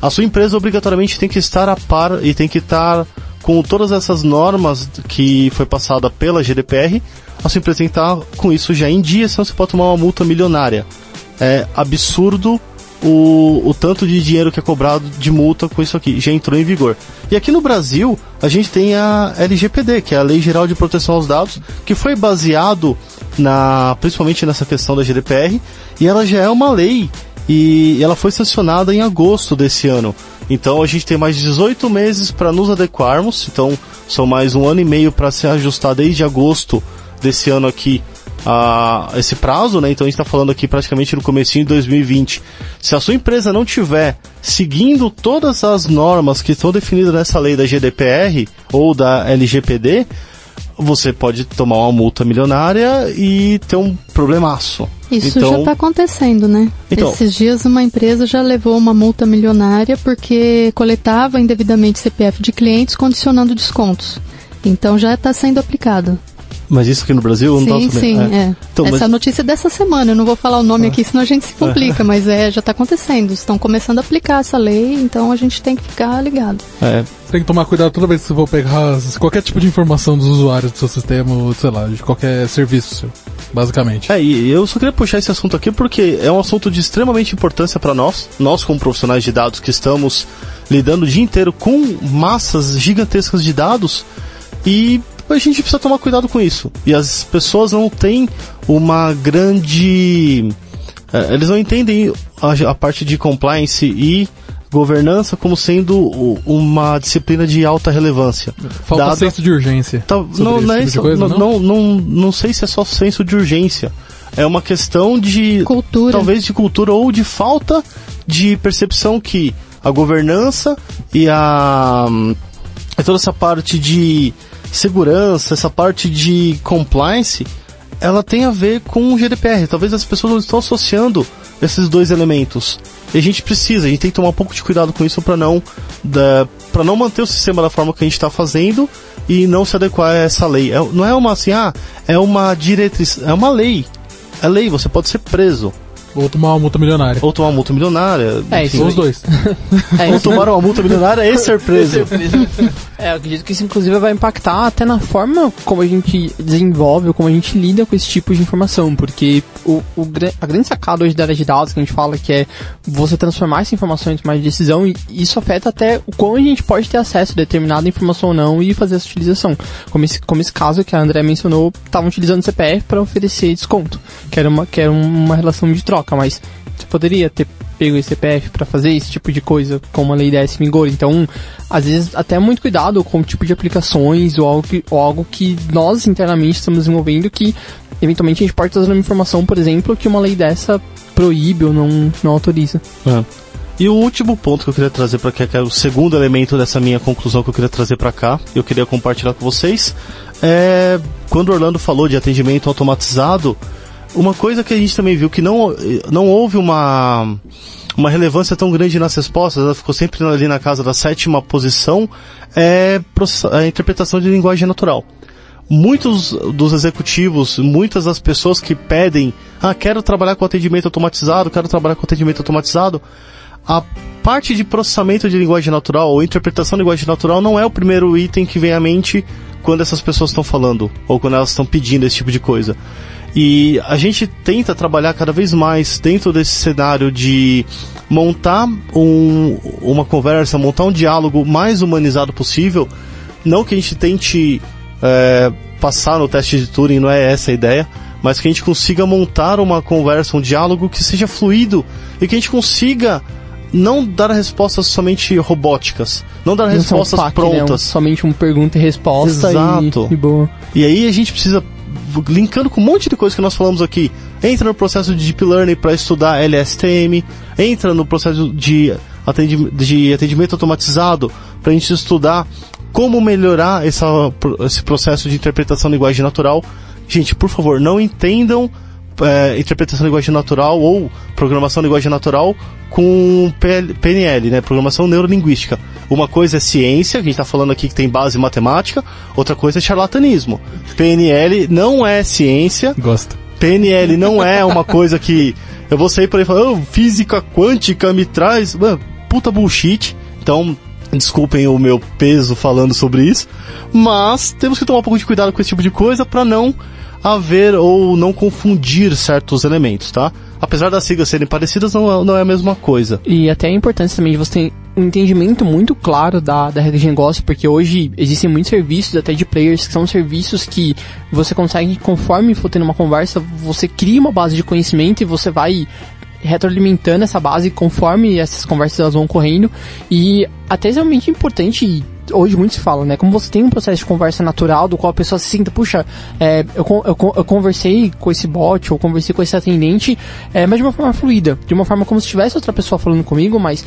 a sua empresa obrigatoriamente tem que estar a par e tem que estar com todas essas normas que foi passada pela GDPR. A sua empresa tem que estar com isso já em dia, senão você pode tomar uma multa milionária. É absurdo o, o tanto de dinheiro que é cobrado de multa com isso aqui. Já entrou em vigor. E aqui no Brasil, a gente tem a LGPD, que é a Lei Geral de Proteção aos Dados, que foi baseado na, principalmente nessa questão da GDPR, e ela já é uma lei e ela foi sancionada em agosto desse ano. Então a gente tem mais 18 meses para nos adequarmos, então são mais um ano e meio para se ajustar desde agosto desse ano aqui a, esse prazo, né? Então a gente está falando aqui praticamente no comecinho de 2020. Se a sua empresa não tiver seguindo todas as normas que estão definidas nessa lei da GDPR ou da LGPD, você pode tomar uma multa milionária e ter um problemaço. Isso então, já está acontecendo, né? Então, Esses dias uma empresa já levou uma multa milionária porque coletava indevidamente CPF de clientes condicionando descontos. Então já está sendo aplicado. Mas isso aqui no Brasil não sim, tá sim, é. é. Então, Essa mas... notícia é dessa semana, eu não vou falar o nome ah. aqui, senão a gente se complica, mas é, já está acontecendo. Estão começando a aplicar essa lei, então a gente tem que ficar ligado. É. Tem que tomar cuidado toda vez que você for pegar qualquer tipo de informação dos usuários do seu sistema, ou, sei lá, de qualquer serviço seu, basicamente. É, e eu só queria puxar esse assunto aqui porque é um assunto de extremamente importância para nós, nós como profissionais de dados que estamos lidando o dia inteiro com massas gigantescas de dados e a gente precisa tomar cuidado com isso. E as pessoas não têm uma grande. É, eles não entendem a, a, parte de compliance e governança como sendo uma disciplina de alta relevância. Falta Dado, senso de urgência. Tá, não, não, é tipo coisa, não, não, não, não sei se é só senso de urgência. É uma questão de. Cultura. Talvez de cultura ou de falta de percepção que a governança e a. toda essa parte de segurança, essa parte de compliance, ela tem a ver com o GDPR. Talvez as pessoas não estão associando esses dois elementos. E a gente precisa, a gente tem que tomar um pouco de cuidado com isso para não para não manter o sistema da forma que a gente está fazendo e não se adequar a essa lei. É, não é uma assim, ah, é uma diretriz, é uma lei. É lei, você pode ser preso. Ou tomar uma multa milionária. Ou tomar uma multa milionária. É, enfim, isso. os dois. É, Ou tomar uma multa milionária e ser preso. é, eu acredito que isso inclusive vai impactar até na forma como a gente desenvolve ou como a gente lida com esse tipo de informação, porque o, o, a grande sacada hoje da área de dados que a gente fala que é você transformar essa informação em tomada de decisão e isso afeta até o como a gente pode ter acesso a determinada informação ou não e fazer essa utilização. Como esse, como esse caso que a André mencionou, estavam utilizando o CPF para oferecer desconto, que era uma, que era uma relação de troca troca, mas você poderia ter pego esse CPF para fazer esse tipo de coisa com uma lei dessa em vigor. Então, às vezes, até muito cuidado com o tipo de aplicações ou algo que, ou algo que nós internamente estamos desenvolvendo que eventualmente a gente pode trazer uma informação, por exemplo, que uma lei dessa proíbe ou não, não autoriza. É. E o último ponto que eu queria trazer para cá, que é o segundo elemento dessa minha conclusão que eu queria trazer para cá, eu queria compartilhar com vocês, é quando o Orlando falou de atendimento automatizado, uma coisa que a gente também viu que não, não houve uma, uma relevância tão grande nas respostas, ela ficou sempre ali na casa da sétima posição, é a interpretação de linguagem natural. Muitos dos executivos, muitas das pessoas que pedem, ah, quero trabalhar com atendimento automatizado, quero trabalhar com atendimento automatizado, a parte de processamento de linguagem natural ou interpretação de linguagem natural não é o primeiro item que vem à mente quando essas pessoas estão falando ou quando elas estão pedindo esse tipo de coisa. E a gente tenta trabalhar cada vez mais dentro desse cenário de montar um, uma conversa, montar um diálogo mais humanizado possível. Não que a gente tente é, passar no teste de Turing, não é essa a ideia, mas que a gente consiga montar uma conversa, um diálogo que seja fluido e que a gente consiga não dar respostas somente robóticas, não dar não respostas prontas. Né? Somente uma pergunta e resposta Exato. E, e boa. E aí a gente precisa linkando com um monte de coisa que nós falamos aqui. Entra no processo de Deep Learning para estudar LSTM, entra no processo de atendimento, de atendimento automatizado para a gente estudar como melhorar essa, esse processo de interpretação de linguagem natural. Gente, por favor, não entendam é, interpretação de linguagem natural ou programação de linguagem natural com PNL, né? Programação neurolinguística. Uma coisa é ciência, que a gente está falando aqui que tem base matemática, outra coisa é charlatanismo. PNL não é ciência. Gosto. PNL não é uma coisa que eu vou sair por aí e falar, oh, física quântica me traz. Mano, puta bullshit. Então, desculpem o meu peso falando sobre isso. Mas temos que tomar um pouco de cuidado com esse tipo de coisa para não haver ou não confundir certos elementos, tá? Apesar das siglas serem parecidas, não, não é a mesma coisa. E até a importância também de você ter um entendimento muito claro da, da regra de negócio, porque hoje existem muitos serviços, até de players, que são serviços que você consegue, conforme for tendo uma conversa, você cria uma base de conhecimento e você vai retroalimentando essa base conforme essas conversas vão correndo. E até é realmente importante hoje muito se fala, né? Como você tem um processo de conversa natural, do qual a pessoa se sinta, puxa, é, eu, eu, eu, conversei com esse bot, ou conversei com esse atendente, é, mas de uma forma fluida, de uma forma como se tivesse outra pessoa falando comigo, mas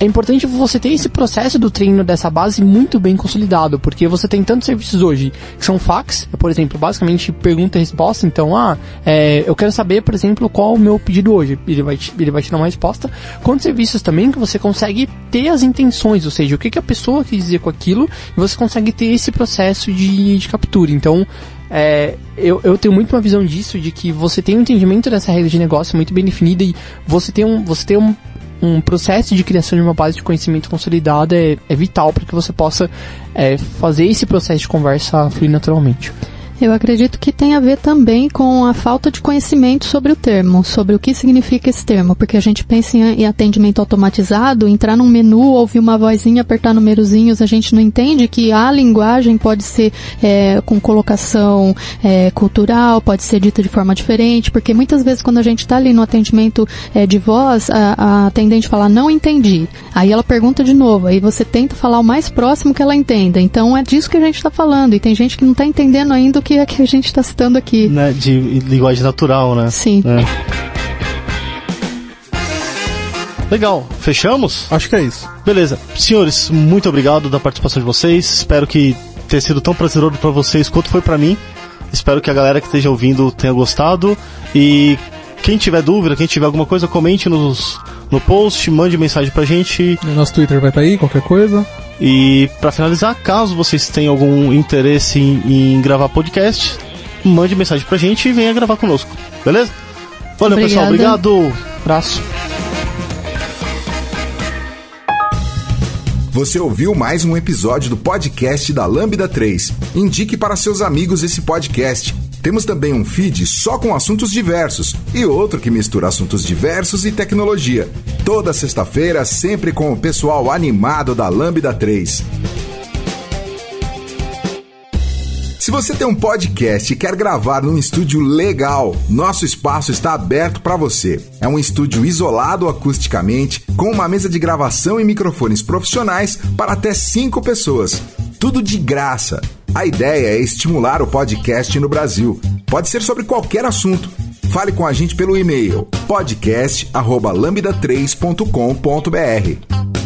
é importante você ter esse processo do treino dessa base muito bem consolidado, porque você tem tantos serviços hoje que são fax, por exemplo, basicamente pergunta e resposta. Então, ah, é, eu quero saber, por exemplo, qual o meu pedido hoje. Ele vai te, ele vai te dar uma resposta. Quantos serviços também que você consegue ter as intenções, ou seja, o que, que a pessoa quer dizer com aquilo, e você consegue ter esse processo de, de captura. Então, é, eu, eu tenho muito uma visão disso, de que você tem um entendimento dessa regra de negócio muito bem definida e você tem um, você tem um, um processo de criação de uma base de conhecimento consolidada é, é vital para que você possa é, fazer esse processo de conversa fluir naturalmente. Eu acredito que tem a ver também com a falta de conhecimento sobre o termo, sobre o que significa esse termo, porque a gente pensa em, atendimento automatizado, entrar num menu, ouvir uma vozinha, apertar numerozinhos, a gente não entende que a linguagem pode ser é, com colocação é, cultural, pode ser dita de forma diferente, porque muitas vezes quando a gente está ali no atendimento é, de voz, a, a atendente fala, não entendi. Aí ela pergunta de novo, aí você tenta falar o mais próximo que ela entenda. Então é disso que a gente está falando, e tem gente que não está entendendo ainda que é que a gente está citando aqui. Né, de linguagem natural, né? Sim. É. Legal, fechamos? Acho que é isso. Beleza. Senhores, muito obrigado da participação de vocês. Espero que tenha sido tão prazeroso para vocês quanto foi para mim. Espero que a galera que esteja ouvindo tenha gostado. E quem tiver dúvida, quem tiver alguma coisa, comente nos, no post, mande mensagem pra gente. Nosso Twitter vai estar tá aí, qualquer coisa. E para finalizar, caso vocês tenham algum interesse em, em, gravar podcast, mande mensagem pra gente e venha gravar conosco, beleza? Valeu, Obrigada. pessoal. Obrigado. Abraço. Você ouviu mais um episódio do podcast da Lambda 3. Indique para seus amigos esse podcast temos também um feed só com assuntos diversos e outro que mistura assuntos diversos e tecnologia. Toda sexta-feira, sempre com o pessoal animado da Lambda 3. Se você tem um podcast e quer gravar num estúdio legal, nosso espaço está aberto para você. É um estúdio isolado acusticamente, com uma mesa de gravação e microfones profissionais para até cinco pessoas. Tudo de graça. A ideia é estimular o podcast no Brasil. Pode ser sobre qualquer assunto. Fale com a gente pelo e-mail podcast@lambda3.com.br.